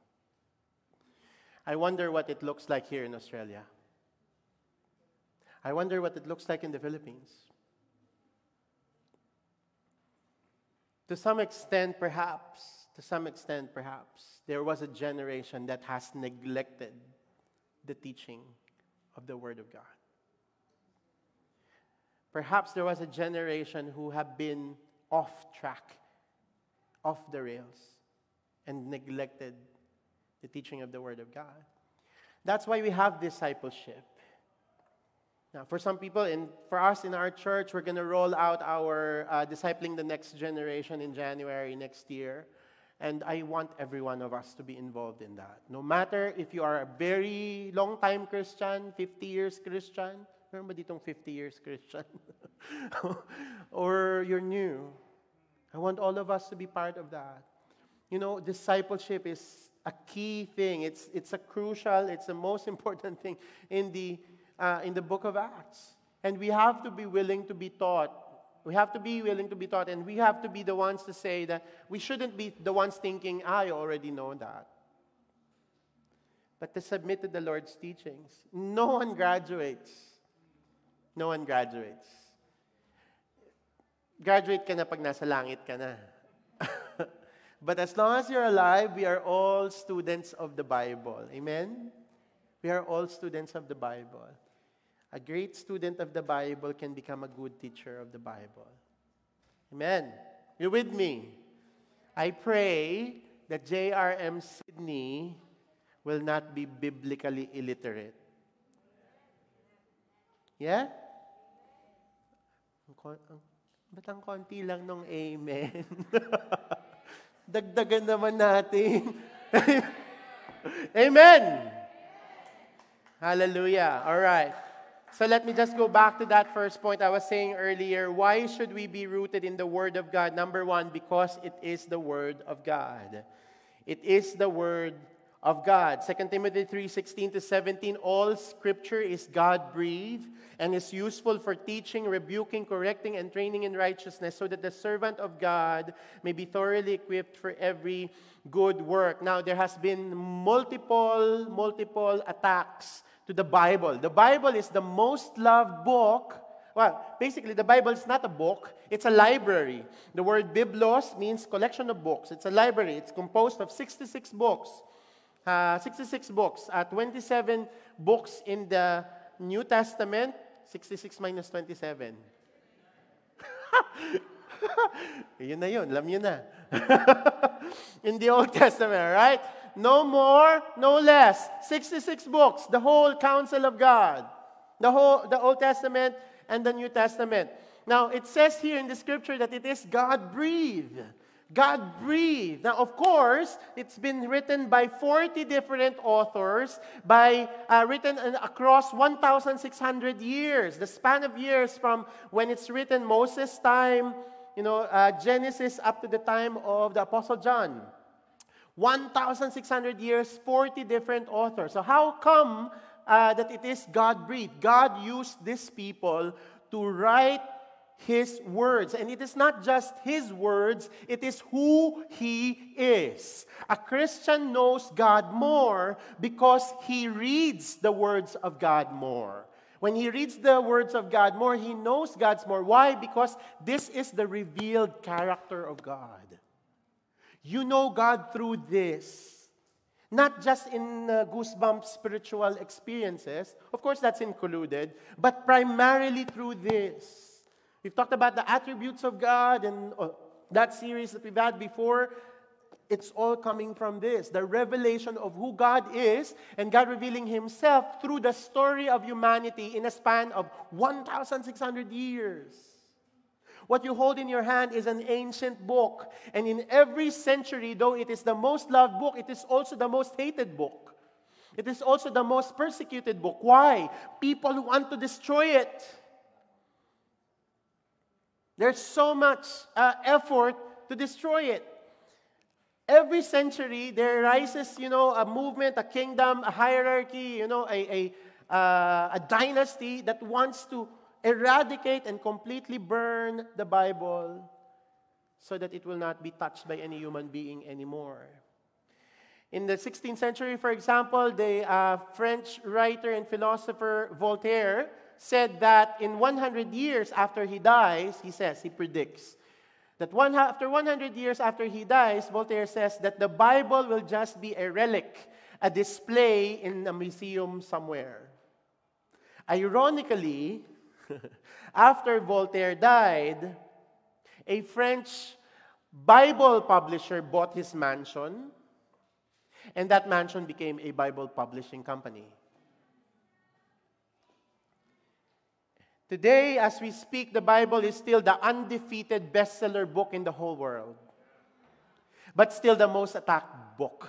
I wonder what it looks like here in Australia. I wonder what it looks like in the Philippines. To some extent, perhaps, to some extent, perhaps, there was a generation that has neglected the teaching of the Word of God. Perhaps there was a generation who have been off track, off the rails, and neglected the teaching of the Word of God. That's why we have discipleship. Now, for some people, and for us in our church, we're going to roll out our uh, Discipling the Next Generation in January next year. And I want every one of us to be involved in that. No matter if you are a very long time Christian, 50 years Christian, Meron ba ditong 50 years Christian? *laughs* or you're new. I want all of us to be part of that. You know, discipleship is a key thing. It's, it's a crucial, it's the most important thing in the, uh, in the book of Acts. And we have to be willing to be taught. We have to be willing to be taught, and we have to be the ones to say that we shouldn't be the ones thinking, I already know that. But to submit to the Lord's teachings. No one graduates no one graduates. Graduate ka na pag nasa langit ka na. *laughs* but as long as you're alive, we are all students of the Bible. Amen? We are all students of the Bible. A great student of the Bible can become a good teacher of the Bible. Amen. You with me? I pray that J.R.M. Sydney will not be biblically illiterate. Yeah? Ba't ang konti lang nung amen? *laughs* Dagdagan naman natin. *laughs* amen! Hallelujah. All right. So let me just go back to that first point I was saying earlier. Why should we be rooted in the Word of God? Number one, because it is the Word of God. It is the Word of God. 2 Timothy 3:16 to 17 all scripture is God-breathed and is useful for teaching, rebuking, correcting and training in righteousness so that the servant of God may be thoroughly equipped for every good work. Now there has been multiple multiple attacks to the Bible. The Bible is the most loved book well, basically, the Bible is not a book, it's a library. The word biblos means collection of books. It's a library. It's composed of 66 books uh, 66 books, uh, 27 books in the New Testament, 66 minus 27. *laughs* yun na yun, alam yun na. *laughs* in the Old Testament, right? No more, no less. 66 books, the whole counsel of God. The whole the Old Testament and the New Testament. Now, it says here in the scripture that it is God breathed. God breathed. Now, of course, it's been written by 40 different authors, by uh, written across 1,600 years. The span of years from when it's written, Moses' time, you know, uh, Genesis up to the time of the Apostle John. 1,600 years, 40 different authors. So, how come uh, that it is God breathed? God used these people to write his words. And it is not just his words, it is who he is. A Christian knows God more because he reads the words of God more. When he reads the words of God more, he knows God's more. Why? Because this is the revealed character of God. You know God through this. Not just in uh, goosebump spiritual experiences, of course, that's included, but primarily through this. We've talked about the attributes of God and uh, that series that we've had before. It's all coming from this the revelation of who God is and God revealing Himself through the story of humanity in a span of 1,600 years. What you hold in your hand is an ancient book. And in every century, though it is the most loved book, it is also the most hated book. It is also the most persecuted book. Why? People who want to destroy it. There's so much uh, effort to destroy it. Every century, there rises, you know, a movement, a kingdom, a hierarchy, you know, a, a, uh, a dynasty that wants to eradicate and completely burn the Bible so that it will not be touched by any human being anymore. In the 16th century, for example, the uh, French writer and philosopher Voltaire said that in 100 years after he dies, he says, he predicts, that one, after 100 years after he dies, Voltaire says that the Bible will just be a relic, a display in a museum somewhere. Ironically, *laughs* After Voltaire died, a French Bible publisher bought his mansion, and that mansion became a Bible publishing company. Today, as we speak, the Bible is still the undefeated bestseller book in the whole world, but still the most attacked book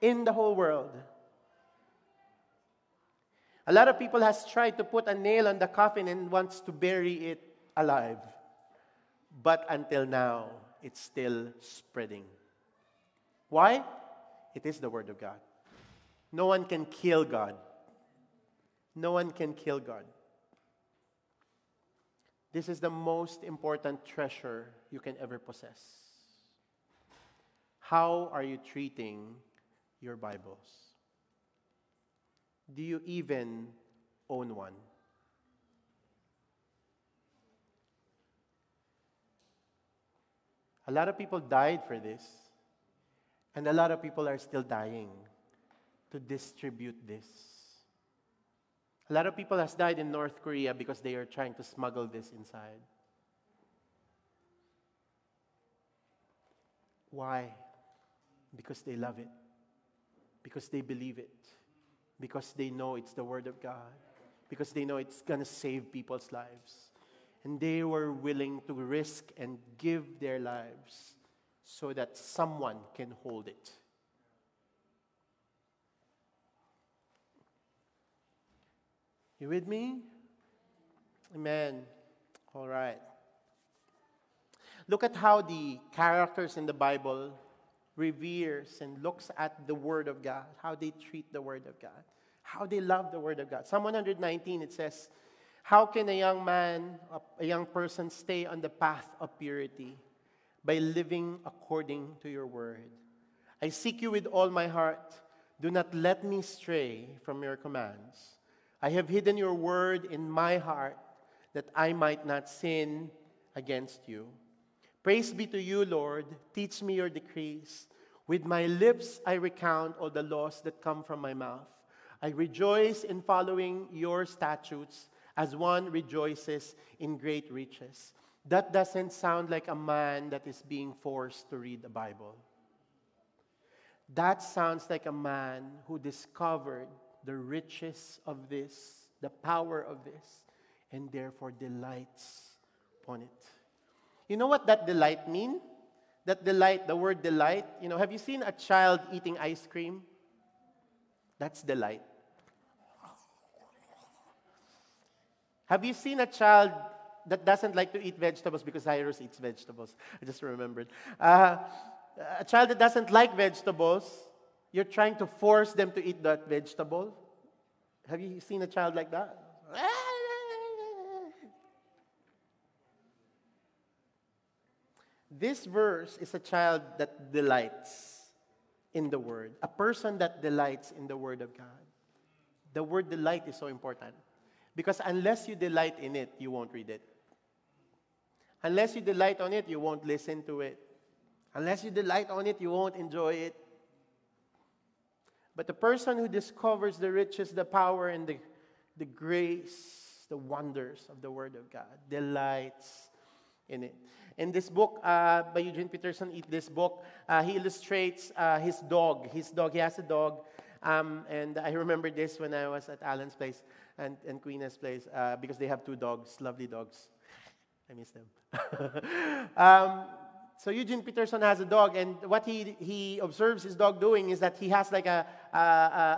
in the whole world. A lot of people has tried to put a nail on the coffin and wants to bury it alive. But until now, it's still spreading. Why? It is the Word of God. No one can kill God. No one can kill God. This is the most important treasure you can ever possess. How are you treating your Bibles? Do you even own one? A lot of people died for this, and a lot of people are still dying to distribute this. A lot of people has died in North Korea because they are trying to smuggle this inside. Why? Because they love it. Because they believe it because they know it's the Word of God, because they know it's going to save people's lives. And they were willing to risk and give their lives so that someone can hold it. You with me? Amen. All right. Look at how the characters in the Bible reveres and looks at the Word of God, how they treat the Word of God, how they love the Word of God. Psalm 119, it says, How can a young man, a young person, stay on the path of purity? By living according to your Word. I seek you with all my heart. Do not let me stray from your commands. I have hidden your word in my heart that I might not sin against you. Praise be to you, Lord. Teach me your decrees. With my lips I recount all the laws that come from my mouth. I rejoice in following your statutes as one rejoices in great riches. That doesn't sound like a man that is being forced to read the Bible. That sounds like a man who discovered the riches of this, the power of this, and therefore delights upon it. You know what that delight mean? That delight, the word delight, you know, have you seen a child eating ice cream? That's delight. Have you seen a child that doesn't like to eat vegetables because Cyrus eats vegetables? *laughs* I just remembered. Uh, a child that doesn't like vegetables, you're trying to force them to eat that vegetable. Have you seen a child like that? This verse is a child that delights in the Word, a person that delights in the Word of God. The word delight is so important because unless you delight in it, you won't read it. Unless you delight on it, you won't listen to it. Unless you delight on it, you won't enjoy it. But the person who discovers the riches, the power, and the, the grace, the wonders of the Word of God delights in it. In this book uh, by Eugene Peterson, this book, uh, he illustrates uh, his dog. His dog, he has a dog. Um, and I remember this when I was at Alan's place and, and Queen's place uh, because they have two dogs, lovely dogs. I miss them. *laughs* um, so Eugene Peterson has a dog, and what he, he observes his dog doing is that he has like a, a,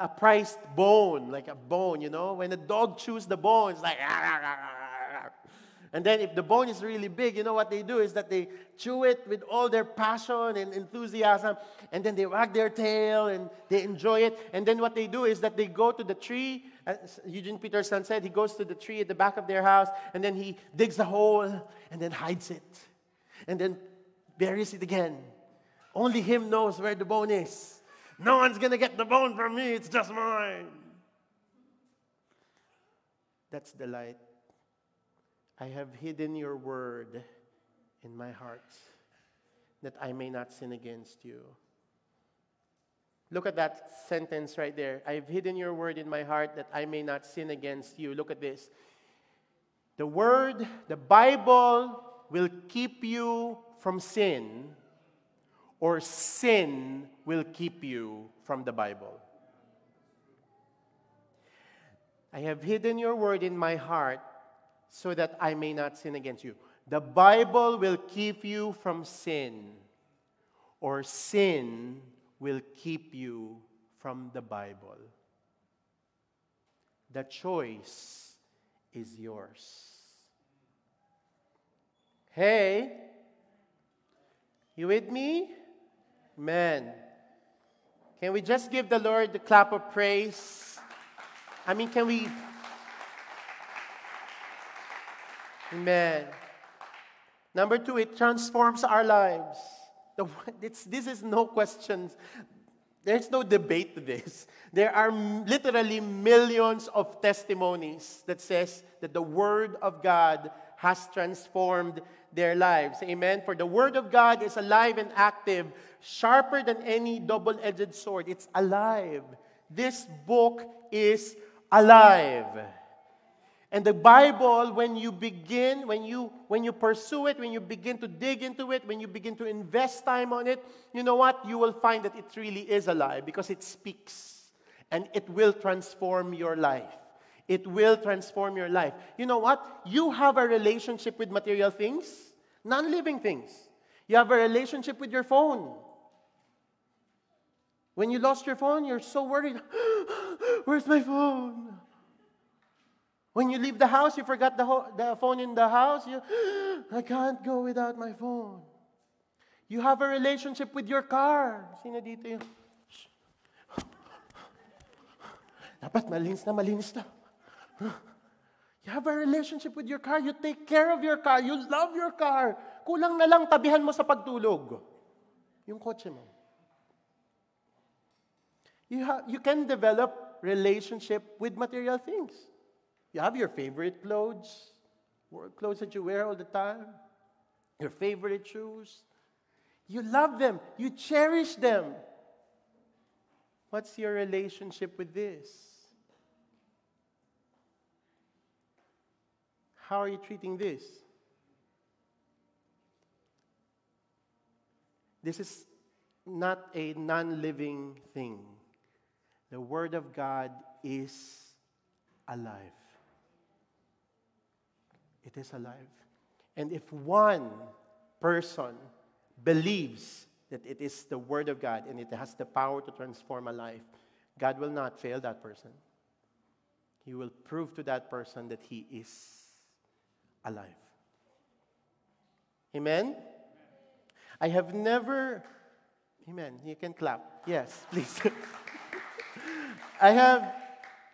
a prized bone, like a bone, you know? When a dog chews the bone, it's like, *laughs* and then if the bone is really big, you know what they do is that they chew it with all their passion and enthusiasm, and then they wag their tail and they enjoy it. And then what they do is that they go to the tree. As Eugene Peterson said, he goes to the tree at the back of their house, and then he digs a hole and then hides it. And then buries it again. Only him knows where the bone is. No one's going to get the bone from me, it's just mine. That's the light I have hidden your word in my heart that I may not sin against you. Look at that sentence right there. I've hidden your word in my heart that I may not sin against you. Look at this. The word, the Bible will keep you from sin, or sin will keep you from the Bible. I have hidden your word in my heart so that I may not sin against you. The Bible will keep you from sin, or sin will keep you from the Bible. The choice is yours. Hey, you with me? Man. Can we just give the Lord the clap of praise? I mean, can we Amen. Number two, it transforms our lives. This is no questions. There's no debate to this. There are literally millions of testimonies that says that the Word of God has transformed their lives. Amen. For the Word of God is alive and active, sharper than any double edged sword. It's alive. This book is alive. And the Bible, when you begin, when you when you pursue it, when you begin to dig into it, when you begin to invest time on it, you know what? You will find that it really is alive because it speaks and it will transform your life. It will transform your life. You know what? You have a relationship with material things, non-living things. You have a relationship with your phone. When you lost your phone, you're so worried. *gasps* Where's my phone? When you leave the house, you forgot the, ho- the phone in the house. You, *gasps* I can't go without my phone. You have a relationship with your car. Sino dito yung... Dapat malinis na, malinis na. You have a relationship with your car. You take care of your car. You love your car. Kulang na lang tabihan mo sa pagtulog. Yung kotse mo. You, ha- you can develop relationship with material things. You have your favorite clothes, clothes that you wear all the time, your favorite shoes. You love them, you cherish them. What's your relationship with this? How are you treating this? This is not a non living thing. The Word of God is alive. It is alive. And if one person believes that it is the Word of God and it has the power to transform a life, God will not fail that person. He will prove to that person that he is alive. Amen? I have never, amen, you can clap. Yes, *laughs* please. I have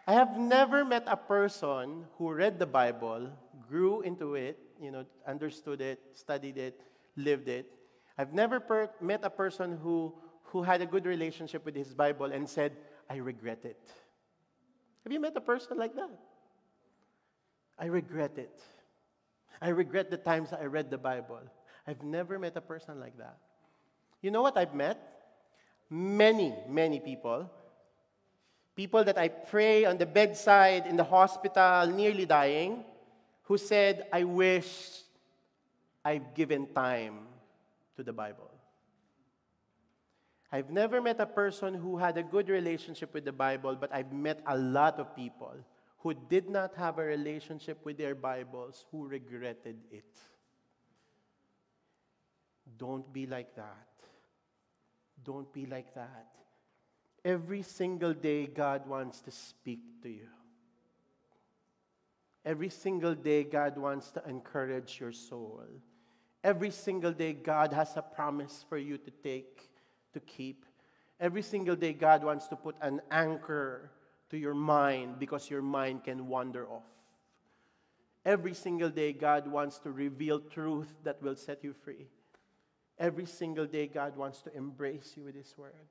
I have never met a person who read the Bible, grew into it, you know, understood it, studied it, lived it. I've never per- met a person who, who had a good relationship with his Bible and said, I regret it. Have you met a person like that? I regret it. I regret the times I read the Bible. I've never met a person like that. You know what I've met? Many, many people people that I pray on the bedside in the hospital, nearly dying, who said, I wish I've given time to the Bible. I've never met a person who had a good relationship with the Bible, but I've met a lot of people who did not have a relationship with their Bibles who regretted it. Don't be like that. Don't be like that. Every single day, God wants to speak to you. Every single day, God wants to encourage your soul. Every single day, God has a promise for you to take to keep. Every single day, God wants to put an anchor to your mind because your mind can wander off. Every single day, God wants to reveal truth that will set you free. Every single day, God wants to embrace you with His Word.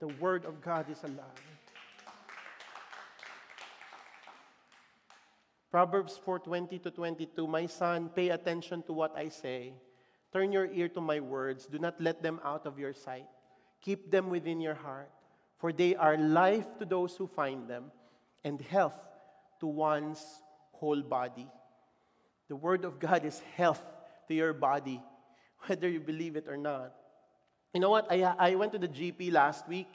The Word of God is alive. Proverbs 4:20 to 22 My son pay attention to what I say turn your ear to my words do not let them out of your sight Keep them within your heart, for they are life to those who find them and health to one's whole body. The Word of God is health to your body, *laughs* whether you believe it or not. You know what? I, I went to the GP last week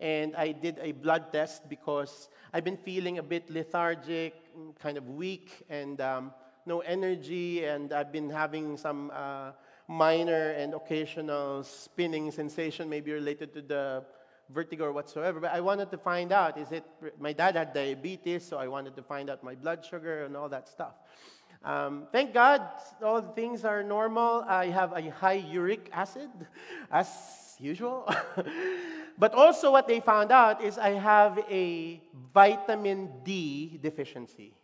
and I did a blood test because I've been feeling a bit lethargic, kind of weak, and um, no energy, and I've been having some. Uh, minor and occasional spinning sensation, maybe related to the vertigo or whatsoever. But I wanted to find out is it, my dad had diabetes, so I wanted to find out my blood sugar and all that stuff. Um, thank God, all things are normal. I have a high uric acid, as usual. *laughs* but also, what they found out is I have a vitamin D deficiency.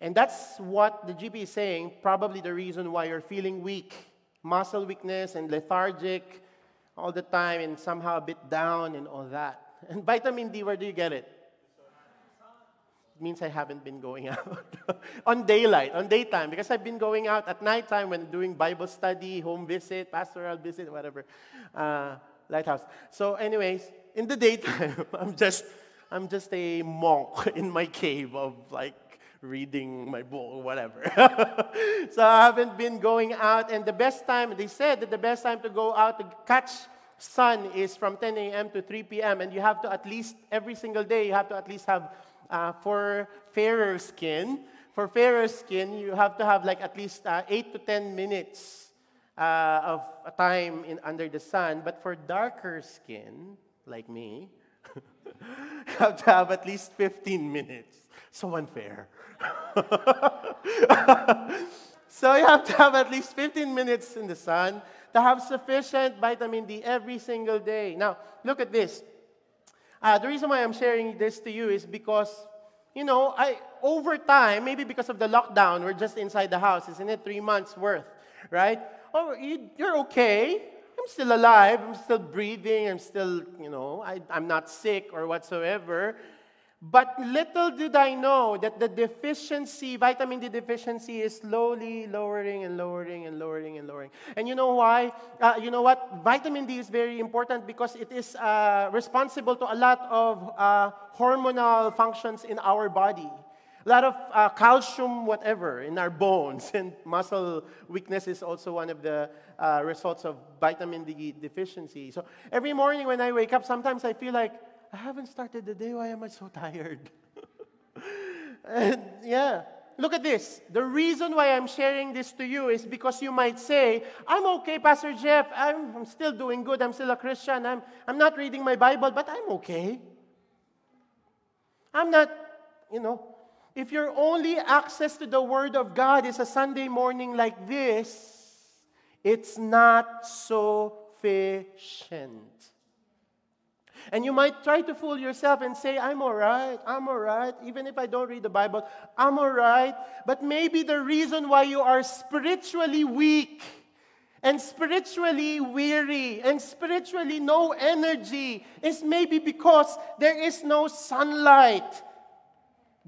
And that's what the GP is saying, probably the reason why you're feeling weak, muscle weakness and lethargic all the time and somehow a bit down and all that. *laughs* And vitamin D, where do you get it? It means I haven't been going *laughs* out on daylight, on daytime, because I've been going out at nighttime when doing Bible study, home visit, pastoral visit, whatever, uh, lighthouse. So, anyways, in the daytime, *laughs* I'm just, I'm just a monk in my cave of like reading my book or whatever. *laughs* so I haven't been going out. And the best time, they said that the best time to go out to catch sun is from 10 a.m. to 3 p.m. And you have to at least, every single day, you have to at least have, uh, for fairer skin, for fairer skin, you have to have like at least uh, 8 to 10 minutes uh, of time in, under the sun. But for darker skin, like me, *laughs* you *laughs* have to have at least 15 minutes. So unfair. *laughs* so you have to have at least 15 minutes in the sun to have sufficient vitamin D every single day. Now, look at this. Uh, the reason why I'm sharing this to you is because, you know, I over time, maybe because of the lockdown, we're just inside the house, isn't it? Three months worth, right? Oh, you, you're okay. I'm still alive. I'm still breathing. I'm still, you know, I, I'm not sick or whatsoever. But little did I know that the deficiency, vitamin D deficiency, is slowly lowering and lowering and lowering and lowering. And you know why? Uh, you know what? Vitamin D is very important because it is uh, responsible to a lot of uh, hormonal functions in our body. A lot of uh, calcium, whatever, in our bones. *laughs* And muscle weakness is also one of the uh, results of vitamin D deficiency. So every morning when I wake up, sometimes I feel like, I haven't started the day. Why am I so *laughs* tired? *laughs* and yeah, look at this. The reason why I'm sharing this to you is because you might say, I'm okay, Pastor Jeff. I'm, I'm still doing good. I'm still a Christian. I'm, I'm not reading my Bible, but I'm okay. I'm not, you know, if your only access to the Word of God is a Sunday morning like this, it's not so sufficient. And you might try to fool yourself and say, I'm all right, I'm all right. Even if I don't read the Bible, I'm all right. But maybe the reason why you are spiritually weak and spiritually weary and spiritually no energy is maybe because there is no sunlight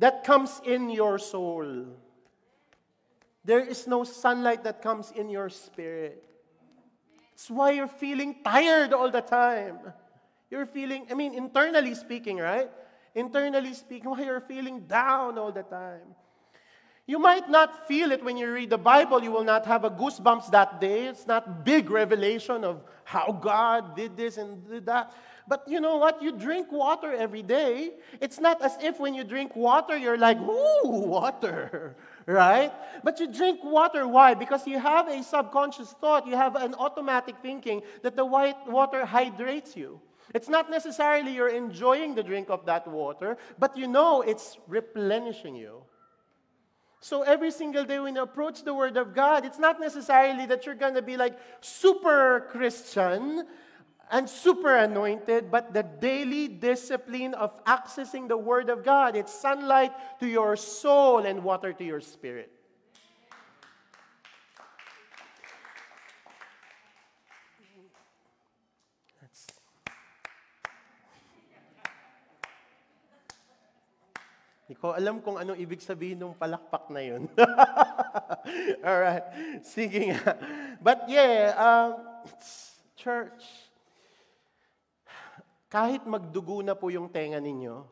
that comes in your soul. There is no sunlight that comes in your spirit. That's why you're feeling tired all the time. You're feeling, I mean, internally speaking, right? Internally speaking, why you're feeling down all the time. You might not feel it when you read the Bible. You will not have a goosebumps that day. It's not big revelation of how God did this and did that. But you know what? You drink water every day. It's not as if when you drink water, you're like, ooh, water, *laughs* right? But you drink water. Why? Because you have a subconscious thought, you have an automatic thinking that the white water hydrates you. It's not necessarily you're enjoying the drink of that water, but you know it's replenishing you. So every single day when you approach the Word of God, it's not necessarily that you're going to be like super Christian and super anointed, but the daily discipline of accessing the Word of God. It's sunlight to your soul and water to your spirit. Hindi ko alam kung anong ibig sabihin ng palakpak na yun. *laughs* Alright. Sige nga. But yeah, um, church, kahit magdugo na po yung tenga ninyo,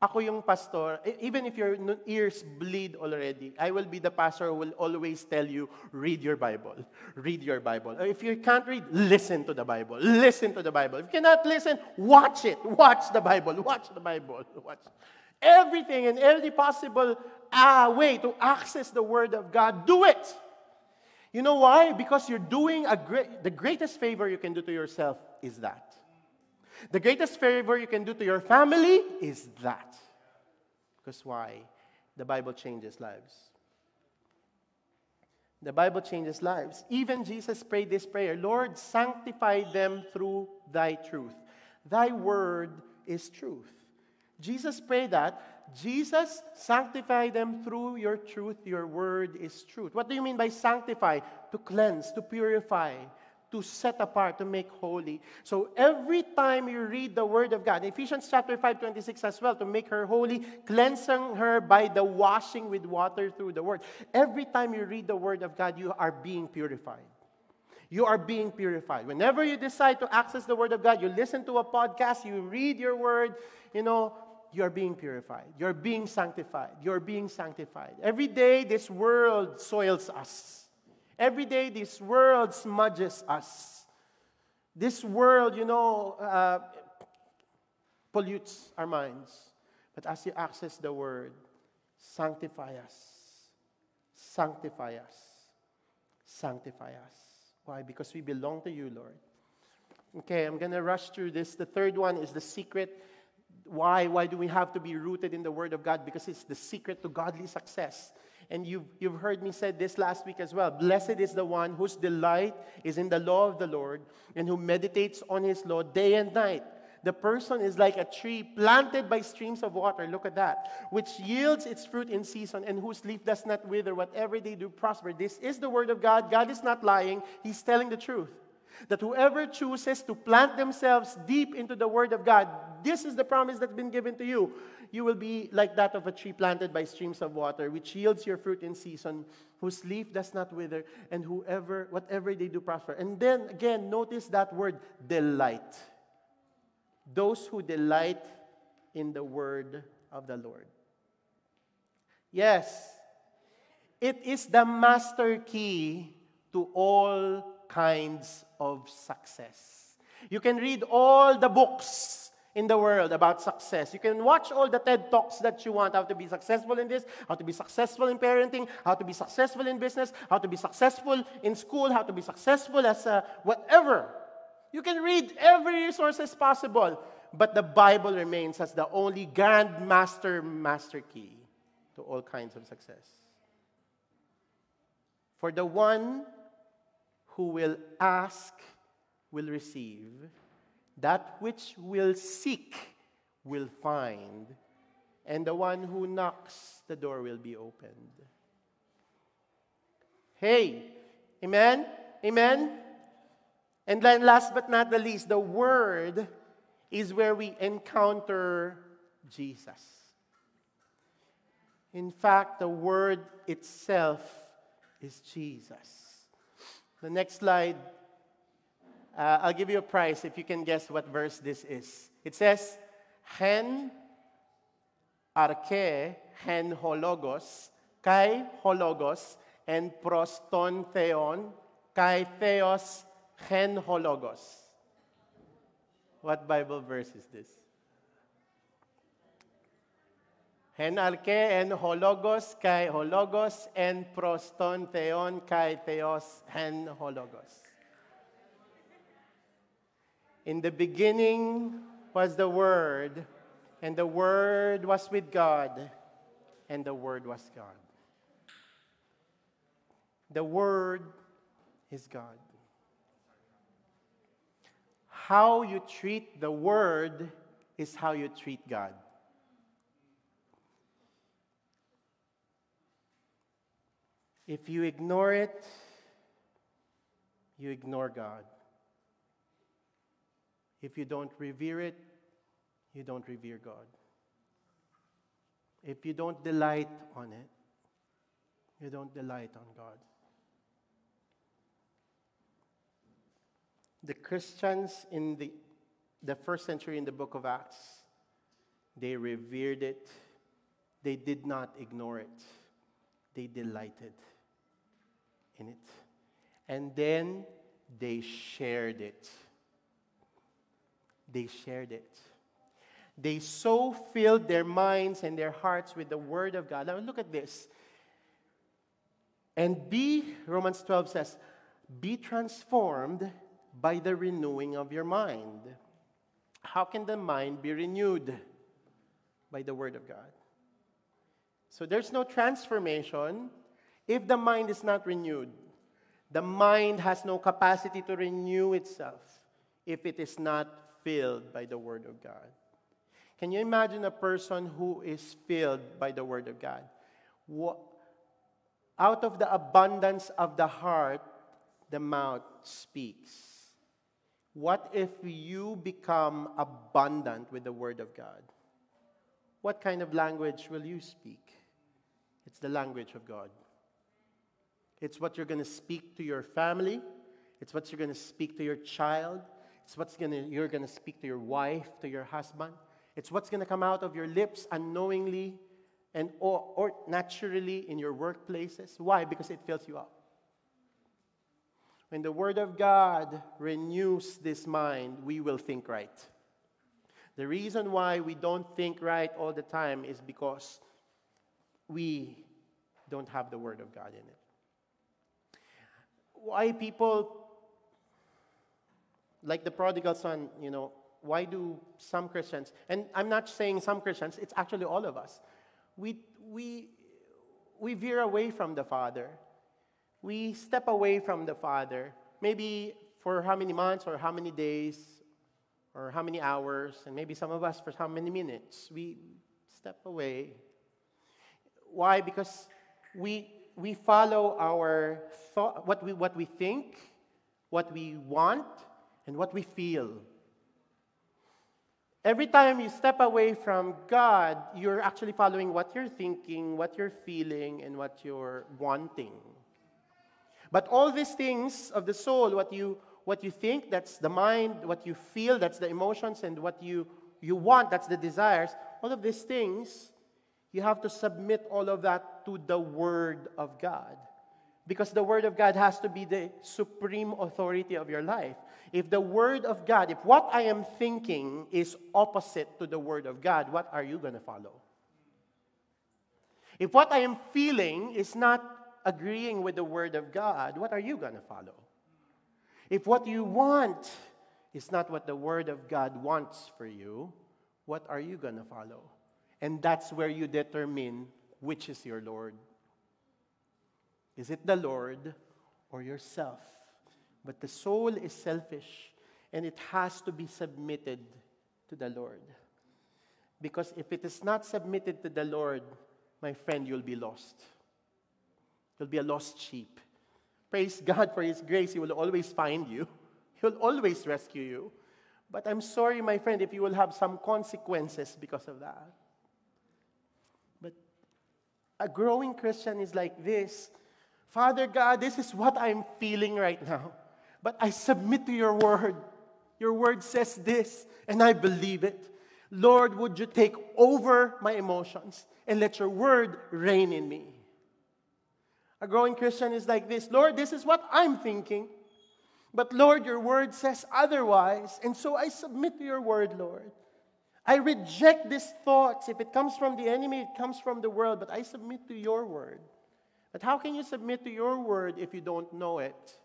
ako yung pastor, e, even if your ears bleed already, I will be the pastor who will always tell you, read your Bible. Read your Bible. If you can't read, listen to the Bible. Listen to the Bible. If you cannot listen, watch it. Watch the Bible. Watch the Bible. *laughs* Watch everything and every possible uh, way to access the Word of God, do it. You know why? Because you're doing a great, the greatest favor you can do to yourself is that. The greatest favor you can do to your family is that. Because why? The Bible changes lives. The Bible changes lives. Even Jesus prayed this prayer Lord, sanctify them through thy truth. Thy word is truth. Jesus prayed that. Jesus, sanctify them through your truth. Your word is truth. What do you mean by sanctify? To cleanse, to purify, to set apart, to make holy. So every time you read the word of God, Ephesians chapter 5, 26 as well, to make her holy, cleansing her by the washing with water through the word. Every time you read the word of God, you are being purified you are being purified. Whenever you decide to access the Word of God, you listen to a podcast, you read your Word, you know, you're being purified. You're being sanctified. You're being sanctified. Every day, this world soils us. Every day, this world smudges us. This world, you know, uh, pollutes our minds. But as you access the Word, sanctify us. Sanctify us. Sanctify us. Why? Because we belong to you, Lord. Okay, I'm going to rush through this. The third one is the secret why? Why do we have to be rooted in the Word of God? Because it's the secret to godly success. And you've, you've heard me say this last week as well. Blessed is the one whose delight is in the law of the Lord and who meditates on his law day and night. The person is like a tree planted by streams of water. Look at that. Which yields its fruit in season and whose leaf does not wither. Whatever they do prosper. This is the word of God. God is not lying, He's telling the truth. That whoever chooses to plant themselves deep into the Word of God, this is the promise that's been given to you. You will be like that of a tree planted by streams of water, which yields your fruit in season, whose leaf does not wither, and whoever, whatever they do prosper. And then again, notice that word delight. Those who delight in the word of the Lord. Yes, it is the master key to all kinds of success. You can read all the books in the world about success. You can watch all the TED Talks that you want how to be successful in this, how to be successful in parenting, how to be successful in business, how to be successful in school, how to be successful as a whatever. You can read every resource as possible, but the Bible remains as the only grand master master key to all kinds of success. For the one who will ask will receive, that which will seek will find, and the one who knocks, the door will be opened. Hey, amen? Amen? And then last but not the least, the Word is where we encounter Jesus. In fact, the Word itself is Jesus. The next slide, uh, I'll give you a prize if you can guess what verse this is. It says, Hen arche, hen hologos, kai hologos, and proston theon, kai theos hen hologos. What Bible verse is this? Hen arche en hologos kai hologos en proston theon kai theos hen hologos. In the beginning was the Word, and the Word was with God, and the Word was God. The Word is God. How you treat the Word is how you treat God. If you ignore it, you ignore God. If you don't revere it, you don't revere God. If you don't delight on it, you don't delight on God. The Christians in the, the first century in the book of Acts, they revered it, they did not ignore it, they delighted in it. And then they shared it. They shared it. They so filled their minds and their hearts with the Word of God. Now, look at this. And be, Romans 12 says, be transformed by the renewing of your mind. How can the mind be renewed? By the Word of God. So there's no transformation if the mind is not renewed. The mind has no capacity to renew itself if it is not filled by the Word of God. Can you imagine a person who is filled by the Word of God? Out of the abundance of the heart, the mouth speaks. What if you become abundant with the Word of God? What kind of language will you speak? It's the language of God. It's what you're going to speak to your family. It's what you're going to speak to your child. It's what you're going to speak to your wife, to your husband. It's what's going to come out of your lips unknowingly and or, or naturally in your workplaces. Why? Because it fills you up. When the Word of God renews this mind, we will think right. The reason why we don't think right all the time is because we don't have the Word of God in it why people, like the prodigal son, you know, why do some Christians, and I'm not saying some Christians, it's actually all of us, we, we, we veer away from the Father. We step away from the Father, maybe for how many months or how many days or how many hours, and maybe some of us for how many minutes. We step away. Why? Because we we follow our thought, what we, what we think, what we want, and what we feel. Every time you step away from God, you're actually following what you're thinking, what you're feeling, and what you're wanting. But all these things of the soul, what you, what you think, that's the mind, what you feel, that's the emotions, and what you, you want, that's the desires, all of these things you have to submit all of that to the Word of God. Because the Word of God has to be the supreme authority of your life. If the Word of God, if what I am thinking is opposite to the Word of God, what are you going to follow? If what I am feeling is not agreeing with the Word of God, what are you going to follow? If what you want is not what the Word of God wants for you, what are you going to follow? And that's where you determine which is your Lord. Is it the Lord or yourself? But the soul is selfish and it has to be submitted to the Lord. Because if it is not submitted to the Lord, my friend, you'll be lost. You'll be a lost sheep. Praise God for His grace. He will always find you, *laughs* He will always rescue you. But I'm sorry, my friend, if you will have some consequences because of that. A growing Christian is like this Father God, this is what I'm feeling right now, but I submit to your word. Your word says this, and I believe it. Lord, would you take over my emotions and let your word reign in me? A growing Christian is like this Lord, this is what I'm thinking. But Lord, your word says otherwise. And so I submit to your word, Lord. I reject these thoughts. If it comes from the enemy, it comes from the world, but I submit to your word. But how can you submit to your word if you don't know it?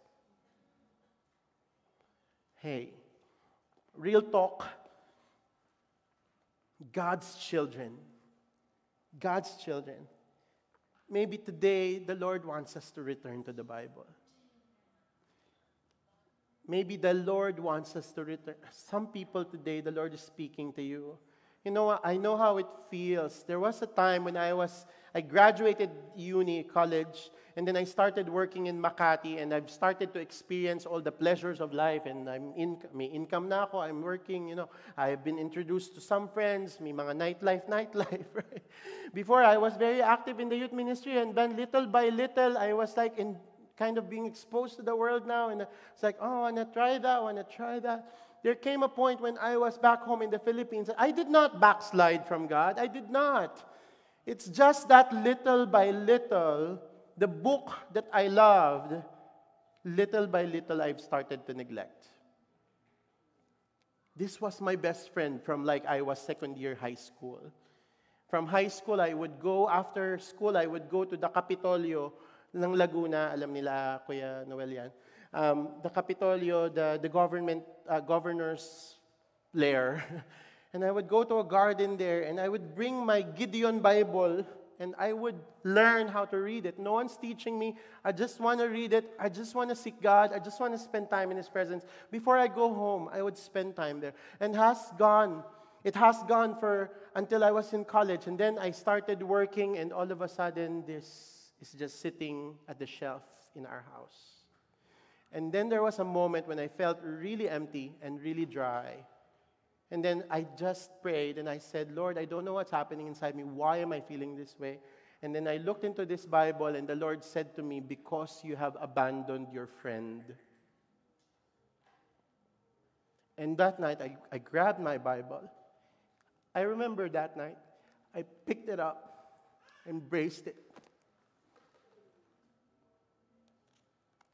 Hey, real talk. God's children. God's children. Maybe today the Lord wants us to return to the Bible. Maybe the Lord wants us to return. Some people today, the Lord is speaking to you. You know, I know how it feels. There was a time when I was, I graduated uni, college, and then I started working in Makati, and I've started to experience all the pleasures of life. And I'm in, may income na ako, I'm working, you know. I've been introduced to some friends, may mga nightlife, nightlife, *laughs* right? Before, I was very active in the youth ministry, and then little by little, I was like in kind of being exposed to the world now. And it's like, oh, I want to try that, I want to try that. There came a point when I was back home in the Philippines. I did not backslide from God. I did not. It's just that little by little, the book that I loved, little by little, I've started to neglect. This was my best friend from like I was second year high school. From high school, I would go, after school, I would go to the Capitolio ng Laguna, alam nila Kuya Noel yan. Um, the Capitolio, the, the government, uh, governor's lair. *laughs* and I would go to a garden there and I would bring my Gideon Bible and I would learn how to read it. No one's teaching me. I just want to read it. I just want to seek God. I just want to spend time in His presence. Before I go home, I would spend time there. And has gone. It has gone for until I was in college. And then I started working, and all of a sudden, this is just sitting at the shelf in our house. And then there was a moment when I felt really empty and really dry. And then I just prayed and I said, Lord, I don't know what's happening inside me. Why am I feeling this way? And then I looked into this Bible and the Lord said to me, Because you have abandoned your friend. And that night, I, I grabbed my Bible. I remember that night. I picked it up, embraced it,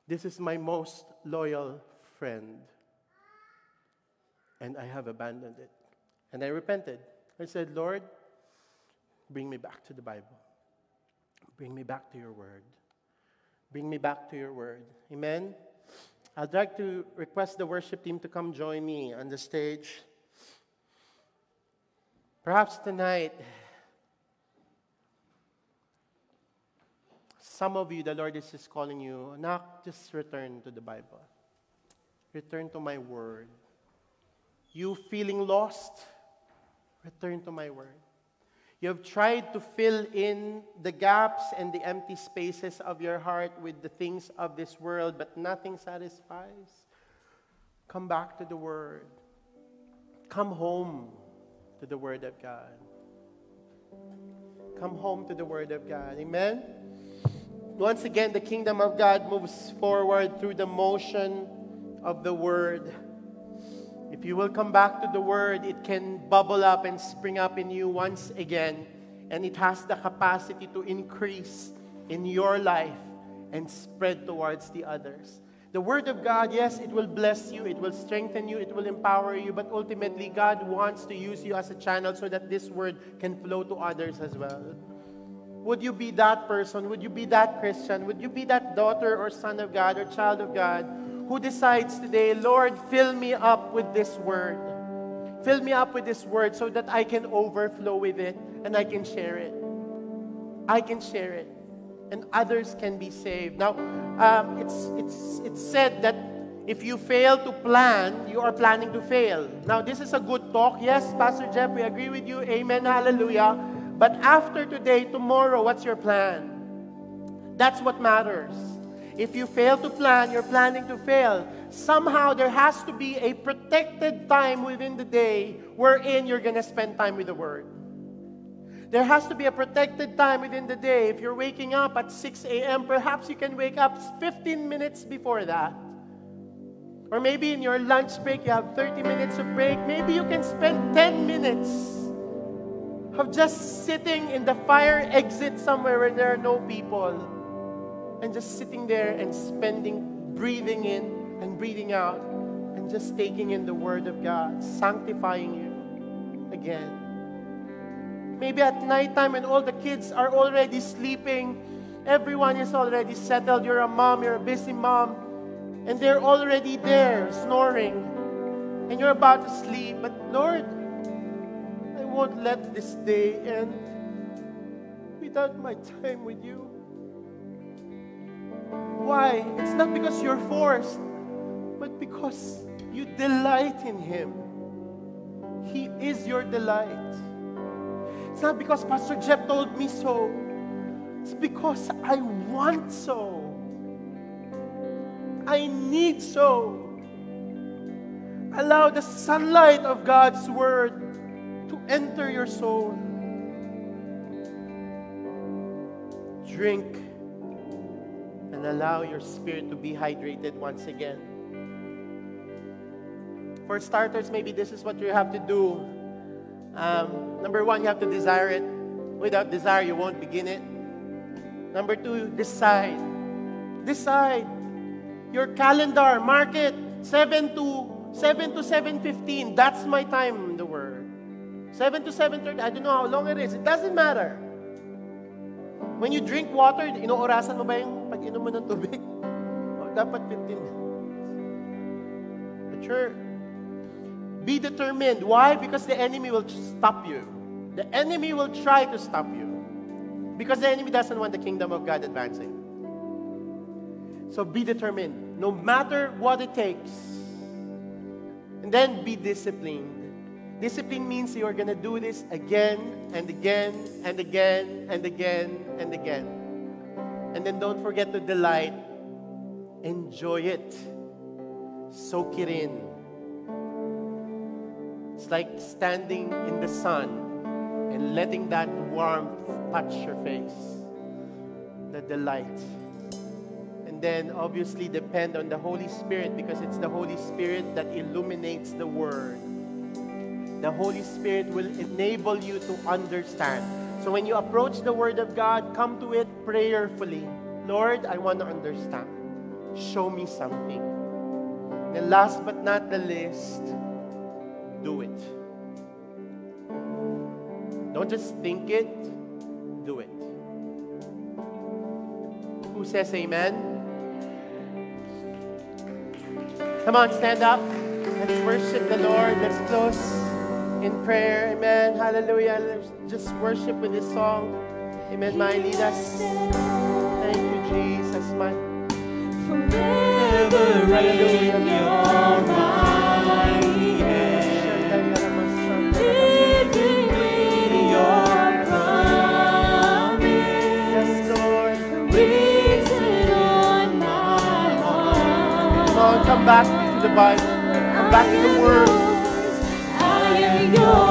This is my most loyal friend. And I have abandoned it. And I repented. I said, Lord, bring me back to the Bible. Bring me back to your word. Bring me back to your word. Amen. I'd like to request the worship team to come join me on the stage. Perhaps tonight, Some of you, the Lord is just calling you, not just return to the Bible. Return to my word. You feeling lost? Return to my word. You have tried to fill in the gaps and the empty spaces of your heart with the things of this world, but nothing satisfies. Come back to the Word. Come home to the Word of God. Come home to the Word of God. Amen? Once again, the kingdom of God moves forward through the motion of the word. If you will come back to the word, it can bubble up and spring up in you once again. And it has the capacity to increase in your life and spread towards the others. The Word of God, yes, it will bless you, it will strengthen you, it will empower you, but ultimately, God wants to use you as a channel so that this Word can flow to others as well. Would you be that person? Would you be that Christian? Would you be that daughter or son of God or child of God who decides today, Lord, fill me up with this word? Fill me up with this word so that I can overflow with it and I can share it. I can share it and others can be saved. Now, um, it's, it's, it's said that if you fail to plan, you are planning to fail. Now, this is a good talk. Yes, Pastor Jeff, we agree with you. Amen. Hallelujah. But after today, tomorrow, what's your plan? That's what matters. If you fail to plan, you're planning to fail. Somehow there has to be a protected time within the day wherein you're going to spend time with the Word. There has to be a protected time within the day. If you're waking up at 6 a.m., perhaps you can wake up 15 minutes before that. Or maybe in your lunch break, you have 30 minutes of break. Maybe you can spend 10 minutes of just sitting in the fire exit somewhere where there are no people and just sitting there and spending, breathing in and breathing out, and just taking in the Word of God, sanctifying you again. Maybe at nighttime when all the kids are already sleeping, everyone is already settled. You're a mom, you're a busy mom, and they're already there snoring, and you're about to sleep. But Lord, Won't let this day end without my time with you. Why? It's not because you're forced, but because you delight in Him. He is your delight. It's not because Pastor Jeff told me so, it's because I want so. I need so. Allow the sunlight of God's Word enter your soul. Drink and allow your spirit to be hydrated once again. For starters, maybe this is what you have to do. Um, number one, you have to desire it. Without desire, you won't begin it. Number two, decide. Decide. Your calendar, mark it. 7 to 7 to 7.15. That's my time. 7 to 7.30. I don't know how long it is. It doesn't matter. When you drink water, inoorasan mo ba yung pag-inom mo ng tubig? *laughs* O, oh, dapat 15 But sure, be determined. Why? Because the enemy will stop you. The enemy will try to stop you. Because the enemy doesn't want the kingdom of God advancing. So be determined, no matter what it takes. And then be disciplined. Discipline means you are going to do this again and again and again and again and again. And then don't forget to delight. Enjoy it. Soak it in. It's like standing in the sun and letting that warmth touch your face. The delight. And then obviously depend on the Holy Spirit because it's the Holy Spirit that illuminates the Word the Holy Spirit will enable you to understand. So when you approach the Word of God, come to it prayerfully. Lord, I want to understand. Show me something. And last but not the least, do it. Don't just think it, do it. Who says amen? Come on, stand up. Let's worship the Lord. Let's close in prayer. Amen. Hallelujah. Let's just worship with this song. Amen. My lead us. Thank you, Jesus. My Forever in your mighty hand, living in your promise, Yes, Lord. written on my heart. Come back to the Bible. Come back to the Word. I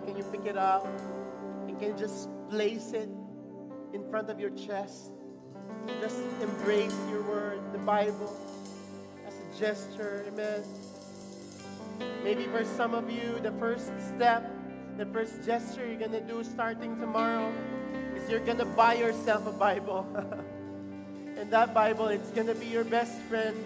can you pick it up and can you just place it in front of your chest? Just embrace your word, the Bible, as a gesture. Amen. Maybe for some of you, the first step, the first gesture you're going to do starting tomorrow is you're going to buy yourself a Bible. *laughs* and that Bible, it's going to be your best friend.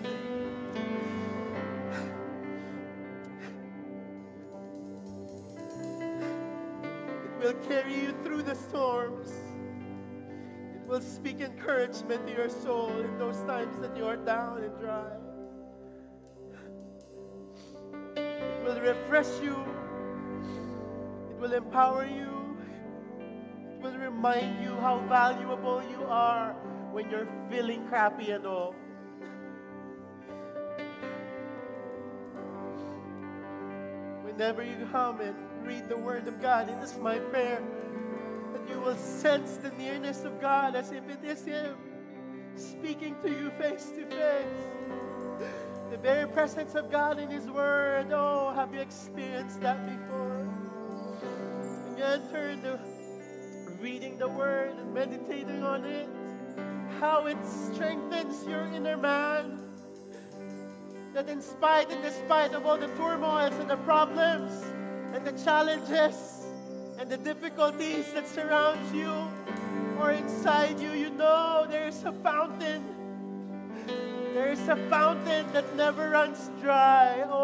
Will carry you through the storms. It will speak encouragement to your soul in those times that you are down and dry. It will refresh you. It will empower you. It will remind you how valuable you are when you're feeling crappy and all. Whenever you come and read the Word of God, it is my prayer that you will sense the nearness of God as if it is Him speaking to you face to face. The very presence of God in His Word. Oh, have you experienced that before? And you enter into reading the Word and meditating on it, how it strengthens your inner man. That in spite and despite of all the turmoils and the problems and the challenges and the difficulties that surround you or inside you, you know there's a fountain. There's a fountain that never runs dry. *laughs*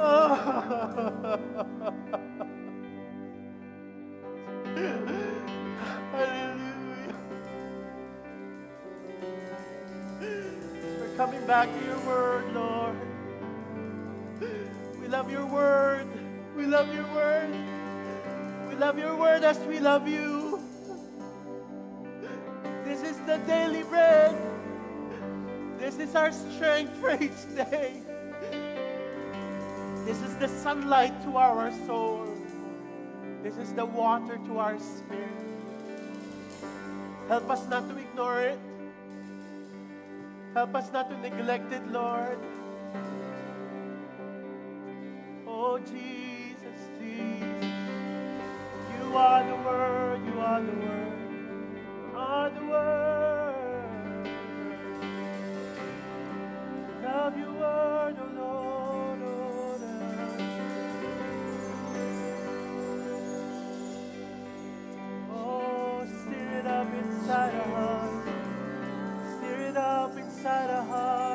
Oh. Hallelujah. *laughs* *laughs* back to your word, Lord. We love your word. We love your word. We love your word as we love you. This is the daily bread. This is our strength for each day. This is the sunlight to our soul. This is the water to our spirit. Help us not to ignore it. Help us not to neglect it, Lord. Oh, Jesus, Jesus. You are the Word, you are the Word, you are the Word. Love your Word, oh Lord, oh Lord. Oh, stir it up inside our hearts. Sara